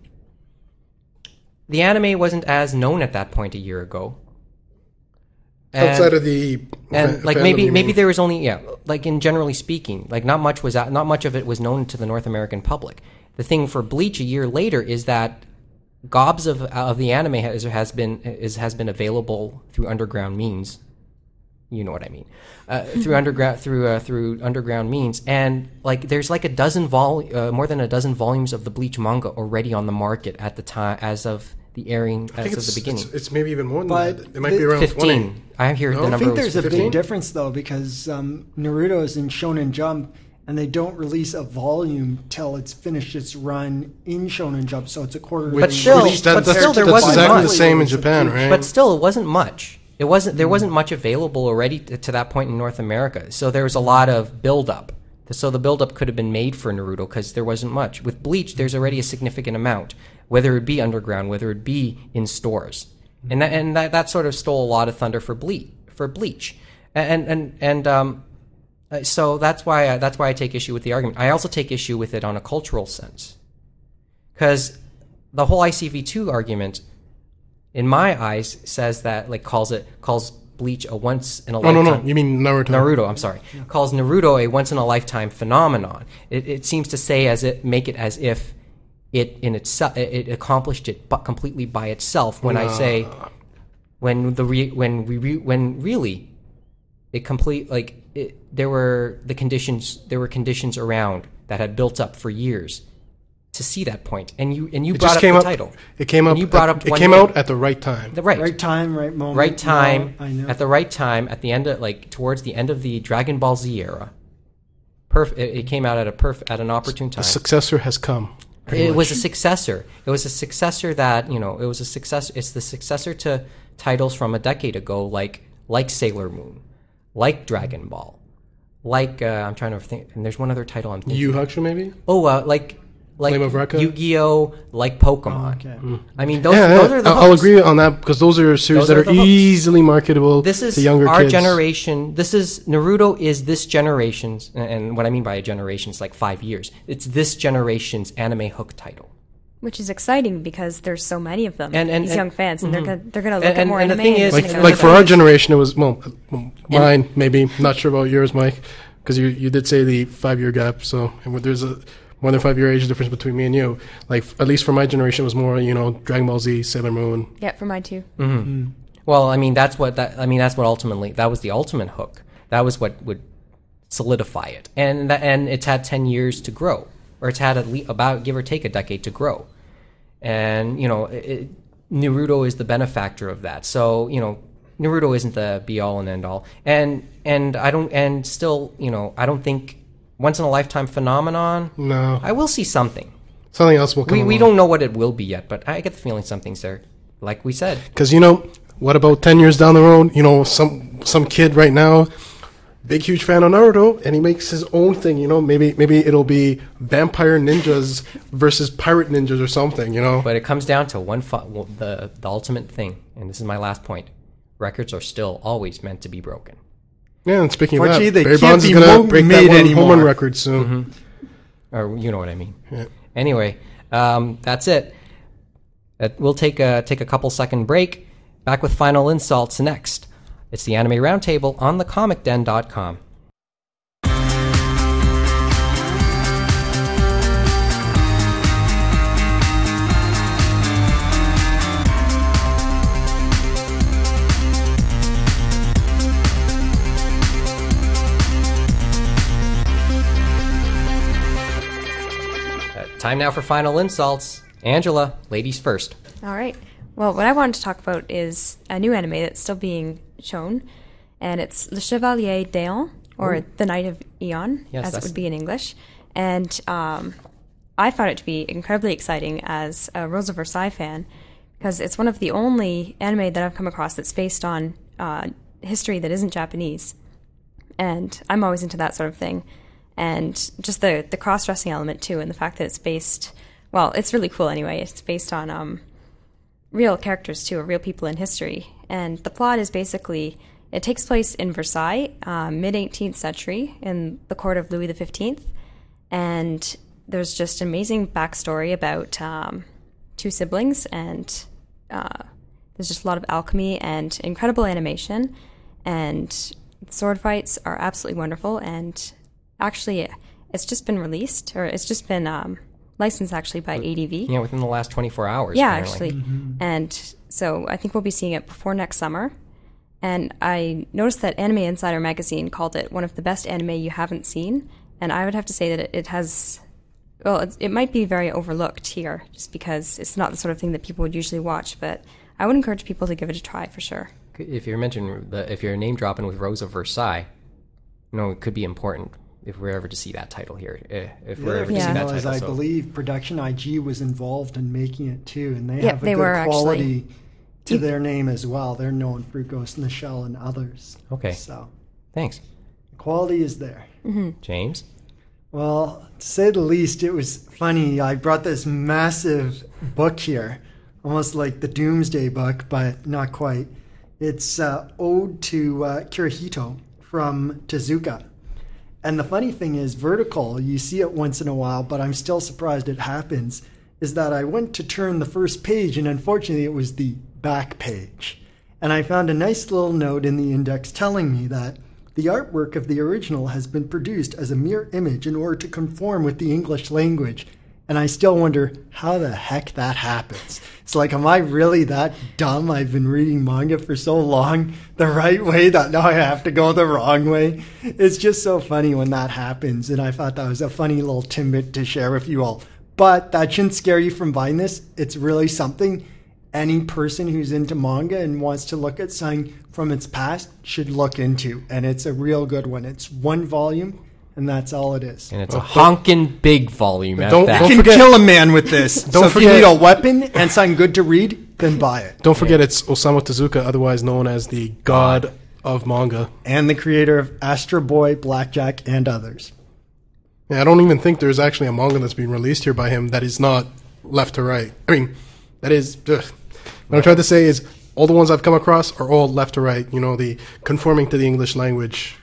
[SPEAKER 1] the anime wasn't as known at that point a year ago. And-
[SPEAKER 3] Outside of the
[SPEAKER 1] and
[SPEAKER 3] fa-
[SPEAKER 1] like maybe maybe
[SPEAKER 3] mean?
[SPEAKER 1] there was only yeah like in generally speaking like not much was out, not much of it was known to the North American public. The thing for Bleach a year later is that gobs of of the anime has has been is has been available through underground means. You know what I mean? Uh, through underground through uh, through underground means, and like there's like a dozen vol uh, more than a dozen volumes of the Bleach manga already on the market at the time as of the airing
[SPEAKER 3] I think
[SPEAKER 1] as of
[SPEAKER 3] it's,
[SPEAKER 1] the beginning.
[SPEAKER 3] It's, it's maybe even more than
[SPEAKER 4] But
[SPEAKER 3] that. It might
[SPEAKER 4] the-
[SPEAKER 3] be around
[SPEAKER 1] 15.
[SPEAKER 3] 20.
[SPEAKER 1] I hear
[SPEAKER 3] No?
[SPEAKER 1] the
[SPEAKER 3] I
[SPEAKER 1] number
[SPEAKER 4] I think
[SPEAKER 1] was
[SPEAKER 4] there's a
[SPEAKER 3] 15?
[SPEAKER 4] big difference though because um, Naruto is in Shonen Jump and they don't release a volume till it's finished its run in Shonen Jump, so it's a quarter.
[SPEAKER 1] But still-
[SPEAKER 3] Released- that-
[SPEAKER 1] but
[SPEAKER 3] that's,
[SPEAKER 1] still there
[SPEAKER 3] that's
[SPEAKER 1] wasn't
[SPEAKER 3] exactly
[SPEAKER 1] much.
[SPEAKER 3] the same in Japan, right?
[SPEAKER 1] But still, it wasn't much. It wasn't. There wasn't much available already to, to that point in North America. So there was a lot of buildup. So the buildup could have been made for Naruto because there wasn't much. With Bleach, there's already a significant amount, whether it be underground, whether it be in stores, and that and that, that sort of stole a lot of thunder for Bleach. For Bleach, and and and um, Uh, so that's why I, that's why I take issue with the argument. I also take issue with it on a cultural sense, because the whole ICV2 argument, in my eyes, says that like calls it calls Bleach a once in a
[SPEAKER 3] oh, no,
[SPEAKER 1] lifetime.
[SPEAKER 3] no. You mean Naruto.
[SPEAKER 1] Naruto, I'm sorry, calls Naruto a once in a lifetime phenomenon. It, it seems to say as it make it as if it in itself it accomplished it but completely by itself when I say when the re, when we re, when really it complete like it, there were the conditions there were conditions around that had built up for years to see that point and you and you
[SPEAKER 3] It
[SPEAKER 1] brought
[SPEAKER 3] just
[SPEAKER 1] up
[SPEAKER 3] came
[SPEAKER 1] the
[SPEAKER 3] up.
[SPEAKER 1] title
[SPEAKER 3] It came
[SPEAKER 1] And
[SPEAKER 3] up.
[SPEAKER 1] you brought
[SPEAKER 3] at-
[SPEAKER 1] up
[SPEAKER 3] It came
[SPEAKER 1] thing.
[SPEAKER 3] out at the right time.
[SPEAKER 1] the right
[SPEAKER 4] Right time, right moment.
[SPEAKER 1] right time
[SPEAKER 4] No, I know.
[SPEAKER 1] at the right time at the end of like towards the end of the Dragon Ball Z era. Perf- it, it came out at a perf- at an opportune time.
[SPEAKER 3] The successor has come.
[SPEAKER 1] It
[SPEAKER 3] much.
[SPEAKER 1] was a successor. It was a successor that you know. It was a success. It's the successor to titles from a decade ago, like like Sailor Moon, like Dragon Ball, like uh, I'm trying to think. And there's one other title I'm thinking.
[SPEAKER 3] Yu Hakusho, maybe.
[SPEAKER 1] oh, uh, like like
[SPEAKER 3] Flame of Recca?
[SPEAKER 1] Yu-Gi-Oh, like Pokemon.
[SPEAKER 4] Okay.
[SPEAKER 1] I mean, those,
[SPEAKER 3] yeah,
[SPEAKER 1] those
[SPEAKER 3] yeah.
[SPEAKER 1] are the
[SPEAKER 3] I'll I'll
[SPEAKER 1] hooks.
[SPEAKER 3] agree on that because those are series
[SPEAKER 1] Those
[SPEAKER 3] that are,
[SPEAKER 1] the hooks.
[SPEAKER 3] easily marketable
[SPEAKER 1] This is
[SPEAKER 3] to younger
[SPEAKER 1] our
[SPEAKER 3] kids.
[SPEAKER 1] generation. This is Naruto is this generation's, and what I mean by a generation is like five years. It's this generation's anime hook title.
[SPEAKER 5] Which is exciting because there's so many of them.
[SPEAKER 1] And- and-
[SPEAKER 5] these
[SPEAKER 1] and-
[SPEAKER 5] young fans, and
[SPEAKER 1] mhm.
[SPEAKER 5] they're gonna they're gonna look
[SPEAKER 1] And-
[SPEAKER 5] at more
[SPEAKER 1] and the thing is-
[SPEAKER 3] Like, like for our generation, it was well, uh, mine maybe. Not sure about yours, Mike, because you you did say the five year gap. So and there's a more than five year age difference between me and you. Like at least for my generation, it was more you know Dragon Ball Z, Sailor Moon.
[SPEAKER 5] yeah, for mine too.
[SPEAKER 1] Well, I mean that's what that I mean that's what ultimately that was the ultimate hook. That was what would solidify it, and that, and it's had ten years to grow, or it's had at least about give or take a decade to grow, and you know it, Naruto is the benefactor of that. So you know Naruto isn't the be all and end all, and and I don't and still you know I don't think once in a lifetime phenomenon.
[SPEAKER 3] No,
[SPEAKER 1] I will see something.
[SPEAKER 3] something else will come.
[SPEAKER 1] We we don't know what it will be yet, but I get the feeling something's there. Like we said,
[SPEAKER 3] because you know what about ten years down the road? You know some some kid right now. Big huge fan of Naruto, and he makes his own thing. You know, maybe maybe it'll be vampire ninjas versus pirate ninjas or something. You know,
[SPEAKER 1] But it comes down to one fu- the the ultimate thing, and this is my last point. Records are still always meant to be broken.
[SPEAKER 3] Yeah, and speaking of
[SPEAKER 4] Fortunately,
[SPEAKER 3] that,
[SPEAKER 4] they
[SPEAKER 3] Barry
[SPEAKER 4] can't
[SPEAKER 3] Bonds is gonna
[SPEAKER 4] mo-
[SPEAKER 3] break that
[SPEAKER 4] made
[SPEAKER 3] one home run record soon.
[SPEAKER 1] Or you know what I mean. Anyway, um, that's it. Uh, we'll take a take a couple second break. Back with final insults next. It's the Anime Roundtable on thecomicden.com. Uh, time now for final insults. Angela, ladies first.
[SPEAKER 5] All right. Well, what I wanted to talk about is a new anime that's still being shown, and it's Le Chevalier d'Eon, or The Knight of Eon,
[SPEAKER 1] Yes,
[SPEAKER 5] as it would be in English. And um, I found it to be incredibly exciting as a Rosa Versailles fan, because it's one of the only anime that I've come across that's based on uh, history that isn't Japanese. And I'm always into that sort of thing. And just the, the cross dressing element, too, and the fact that it's based, well, it's really cool anyway. It's based on um, real characters too, or real people in history. And the plot is basically it takes place in Versailles, uh, mid 18th century, in the court of Louis XV. And there's just amazing backstory about um, two siblings, and uh, there's just a lot of alchemy and incredible animation. And sword fights are absolutely wonderful. And actually, it's just been released, or it's just been um, licensed actually by ADV.
[SPEAKER 1] Yeah, within the last 24 hours.
[SPEAKER 5] Yeah,
[SPEAKER 1] apparently.
[SPEAKER 5] actually. Mm-hmm. And so I think we'll be seeing it before next summer. And I noticed that Anime Insider magazine called it one of the best anime you haven't seen. And I would have to say that it, it has, well, it, it might be very overlooked here just because it's not the sort of thing that people would usually watch. But I would encourage people to give it a try for sure.
[SPEAKER 1] If you're mentioning the, if you're name dropping with Rose of Versailles, you know, it could be important if we're ever to see that title here. eh, If
[SPEAKER 4] The
[SPEAKER 1] we're
[SPEAKER 4] other
[SPEAKER 1] ever to
[SPEAKER 4] thing
[SPEAKER 1] see that
[SPEAKER 4] was,
[SPEAKER 1] title.
[SPEAKER 4] I
[SPEAKER 1] so-
[SPEAKER 4] believe Production IG was involved in making it too, and they
[SPEAKER 5] Yeah,
[SPEAKER 4] have a
[SPEAKER 5] they
[SPEAKER 4] good
[SPEAKER 5] were actually.
[SPEAKER 4] quality to
[SPEAKER 5] You-
[SPEAKER 4] their name as well. They're known for Ghost in the Shell and others.
[SPEAKER 1] Okay.
[SPEAKER 4] So
[SPEAKER 1] Thanks.
[SPEAKER 4] quality is there.
[SPEAKER 1] James?
[SPEAKER 4] Well, to say the least, it was funny. I brought this massive book here, almost like the Doomsday book, but not quite. It's uh, Ode to uh, Kirihito from Tezuka. And the funny thing is, vertical, you see it once in a while, but I'm still surprised it happens, is that I went to turn the first page, and unfortunately, it was the back page. And I found a nice little note in the index telling me that the artwork of the original has been produced as a mere image in order to conform with the English language, And I still wonder how the heck that happens. It's like, am I really that dumb? I've been reading manga for so long the right way that now I have to go the wrong way. It's just so funny when that happens. And I thought that was a funny little tidbit to share with you all. But that shouldn't scare you from buying this. It's really something any person who's into manga and wants to look at something from its past should look into. And it's a real good one. It's one volume, and that's all it is.
[SPEAKER 1] And it's a honking big volume at
[SPEAKER 3] Don't-
[SPEAKER 1] that.
[SPEAKER 3] don't
[SPEAKER 4] You can
[SPEAKER 3] forget-
[SPEAKER 4] kill a man with this.
[SPEAKER 3] Don't
[SPEAKER 4] so if you
[SPEAKER 3] forget-
[SPEAKER 4] need a weapon and something good to read, then buy it.
[SPEAKER 3] Don't forget, it's Osamu Tezuka, otherwise known as the god of manga.
[SPEAKER 4] And the creator of Astro Boy, Blackjack, and others.
[SPEAKER 3] Yeah, I don't even think there's actually a manga that's being released here by him that is not left to right. I mean, that is. Ugh. What I'm trying to say is, all the ones I've come across are all left to right. You know, the conforming to the English language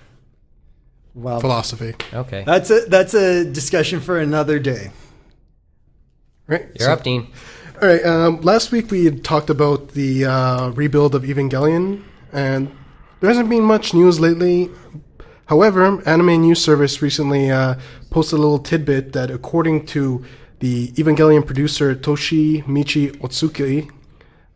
[SPEAKER 4] Well,
[SPEAKER 3] philosophy.
[SPEAKER 1] Okay.
[SPEAKER 4] that's a that's a discussion for another day.
[SPEAKER 3] Right?
[SPEAKER 1] You're
[SPEAKER 3] So-
[SPEAKER 1] up, Dean.
[SPEAKER 3] All right. Um, last week we had talked about the uh, rebuild of Evangelion, and there hasn't been much news lately. However, Anime News Service recently uh, posted a little tidbit that, according to the Evangelion producer Toshimichi Otsuki,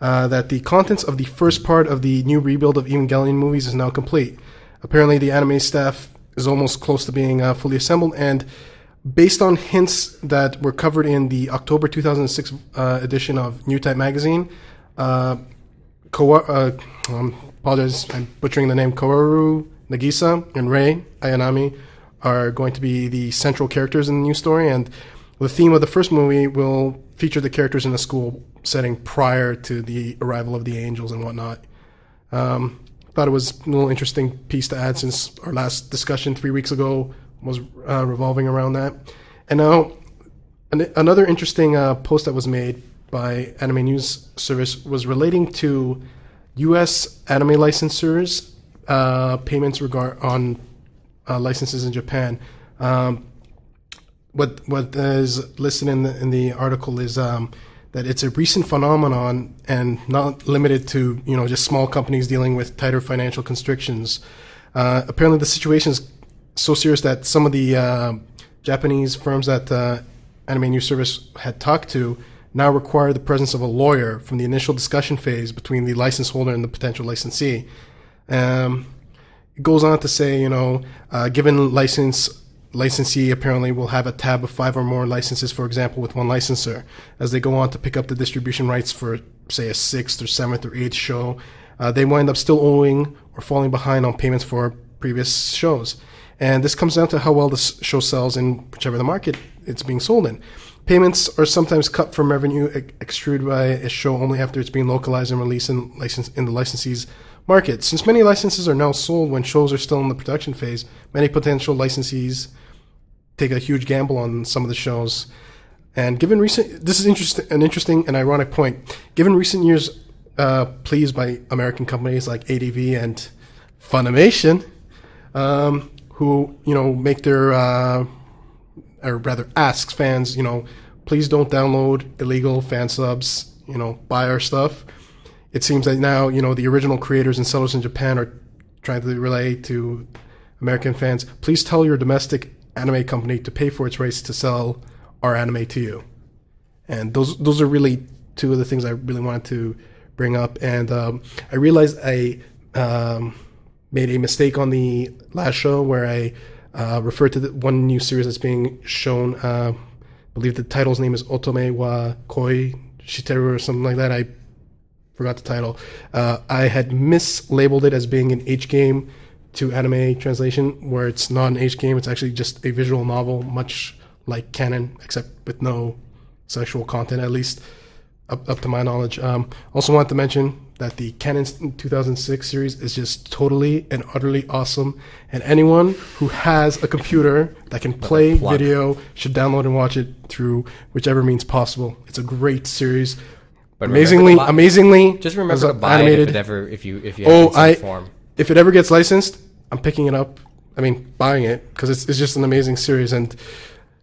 [SPEAKER 3] uh, that the contents of the first part of the new rebuild of Evangelion movies is now complete. Apparently, the anime staff is almost close to being uh, fully assembled, and based on hints that were covered in the October 2006 uh, edition of New Type magazine, uh, Kawa- uh, um, apologize, I'm butchering the name. Kaworu Nagisa and Rei Ayanami are going to be the central characters in the new story, and the theme of the first movie will feature the characters in a school setting prior to the arrival of the angels and whatnot. Um, thought it was a little interesting piece to add since our last discussion three weeks ago was uh, revolving around that. And now, an- another interesting uh, post that was made by Anime News Service was relating to U.S. anime licensors uh, payments regard on uh, licenses in Japan. Um, what what is listed in the in the article is um, that it's a recent phenomenon and not limited to you know just small companies dealing with tighter financial constrictions. Uh, apparently, the situation is so serious that some of the uh, Japanese firms that uh, Anime News Service had talked to now require the presence of a lawyer from the initial discussion phase between the license holder and the potential licensee. Um, it goes on to say, you know, uh, given license licensee apparently will have a tab of five or more licenses, for example, with one licensor. As they go on to pick up the distribution rights for, say, a sixth or seventh or eighth show, uh, they wind up still owing or falling behind on payments for previous shows. And this comes down to how well the show sells in whichever the market it's being sold in. Payments are sometimes cut from revenue ex- extruded by a show only after it's been localized and released in, license, in the licensee's market. Since many licenses are now sold when shows are still in the production phase, many potential licensees take a huge gamble on some of the shows. And given recent, this is interesting, an interesting and ironic point. Given recent years' uh, pleas by American companies like ADV and Funimation, um, who you know make their, uh, or rather asks fans, you know, please don't download illegal fan subs. You know, buy our stuff. It seems that now you know the original creators and sellers in Japan are trying to relay to American fans, please tell your domestic anime company to pay for its rights to sell our anime to you. And those those are really two of the things I really wanted to bring up. And um, I realized I um, made a mistake on the last show where I uh, referred to the one new series that's being shown. Uh, I believe the title's name is Otome wa Koi Shiteru or something like that. I forgot the title. Uh, I had mislabeled it as being an H game to anime translation, where it's not an H game. It's actually just a visual novel, much like Kanon, except with no sexual content, at least up, up to my knowledge. Um, also, wanted to mention that the Kanon 2006 series is just totally and utterly awesome, and anyone who has a computer that can play video should download and watch it through whichever means possible. It's a great series.
[SPEAKER 1] But
[SPEAKER 3] amazingly, amazingly,
[SPEAKER 1] Just remember to buy it if it ever if you if you
[SPEAKER 3] Oh,
[SPEAKER 1] have it in
[SPEAKER 3] I-
[SPEAKER 1] form.
[SPEAKER 3] if it ever gets licensed, I'm picking it up. I mean, buying it because it's, it's just an amazing series. And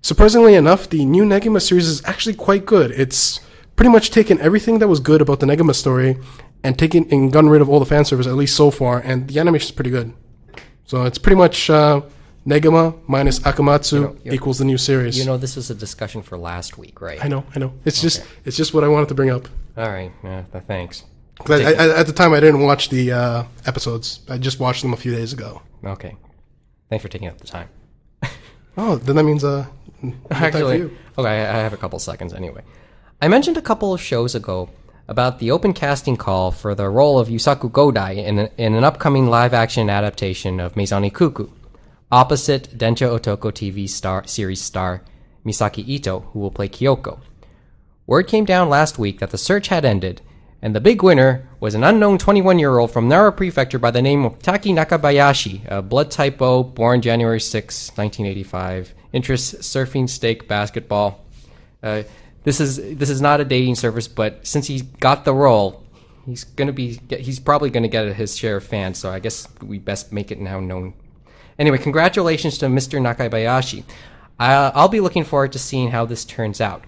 [SPEAKER 3] surprisingly enough, the new Negima series is actually quite good. It's pretty much taken everything that was good about the Negima story and taken and gotten rid of all the fan service, at least so far. And the animation is pretty good. So it's pretty much uh, Negima minus Akamatsu
[SPEAKER 1] You know,
[SPEAKER 3] equals the new series.
[SPEAKER 1] You know, this was a discussion for last week, right?
[SPEAKER 3] I know, I know. It's just, it's just what I wanted to bring up.
[SPEAKER 1] All right. Yeah, th- thanks.
[SPEAKER 3] 'Cause I, I, at the time, I didn't watch the uh, episodes. I just watched them a few days ago.
[SPEAKER 1] Okay. Thanks for taking up the time.
[SPEAKER 3] Oh, then that means uh, no time for
[SPEAKER 1] Actually, okay, I I have a couple seconds anyway. I mentioned a couple of shows ago about the open casting call for the role of Yusaku Godai in, a, in an upcoming live action adaptation of Maison Ikkoku, opposite Densha Otoko TV star series star Misaki Ito, who will play Kyoko. Word came down last week that the search had ended, and the big winner was an unknown 21 year old from Nara Prefecture by the name of Taiki Nakabayashi, a blood type O, born January 6, 1985. Interests surfing, steak, basketball. Uh, this is this is not a dating service, but since he got the role, he's gonna be he's probably gonna get his share of fans. So I guess we best make it now known. Anyway, congratulations to Mr. Nakabayashi. I'll be looking forward to seeing how this turns out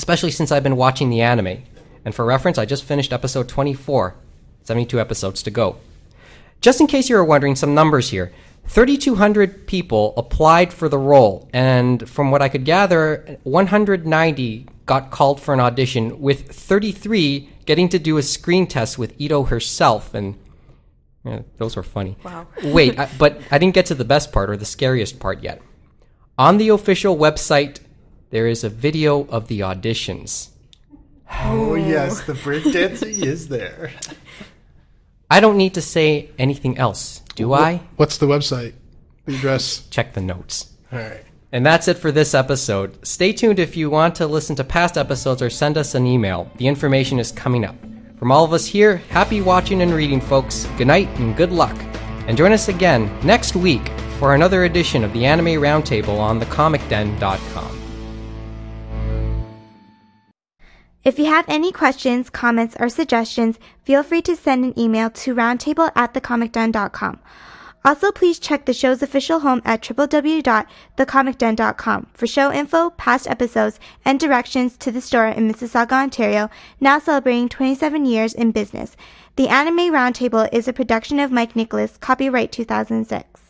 [SPEAKER 1] especially since I've been watching the anime. And for reference, I just finished episode 24, 72 episodes to go. Just in case you were wondering, some numbers here 3,200 people applied for the role, and from what I could gather, 190 got called for an audition, with 33 getting to do a screen test with Ito herself, and yeah, those were funny.
[SPEAKER 5] Wow.
[SPEAKER 1] Wait, I, but I didn't get to the best part or the scariest part yet. On the official website, there is a video of the auditions.
[SPEAKER 4] Oh, oh. yes, the breakdancing is there.
[SPEAKER 1] I don't need to say anything else, do I?
[SPEAKER 3] What's the website? The address?
[SPEAKER 1] Check the notes.
[SPEAKER 3] All right.
[SPEAKER 1] And that's it for this episode. Stay tuned if you want to listen to past episodes or send us an email. The information is coming up. From all of us here, happy watching and reading, folks. Good night and good luck. And join us again next week for another edition of the Anime Roundtable on thecomicden.com.
[SPEAKER 2] If you have any questions, comments, or suggestions, feel free to send an email to roundtable at thecomicden.com. Also, please check the show's official home at www.thecomicden.com for show info, past episodes, and directions to the store in Mississauga, Ontario, now celebrating 27 years in business. The Anime Roundtable is a production of Mike Nicholas, copyright 2006.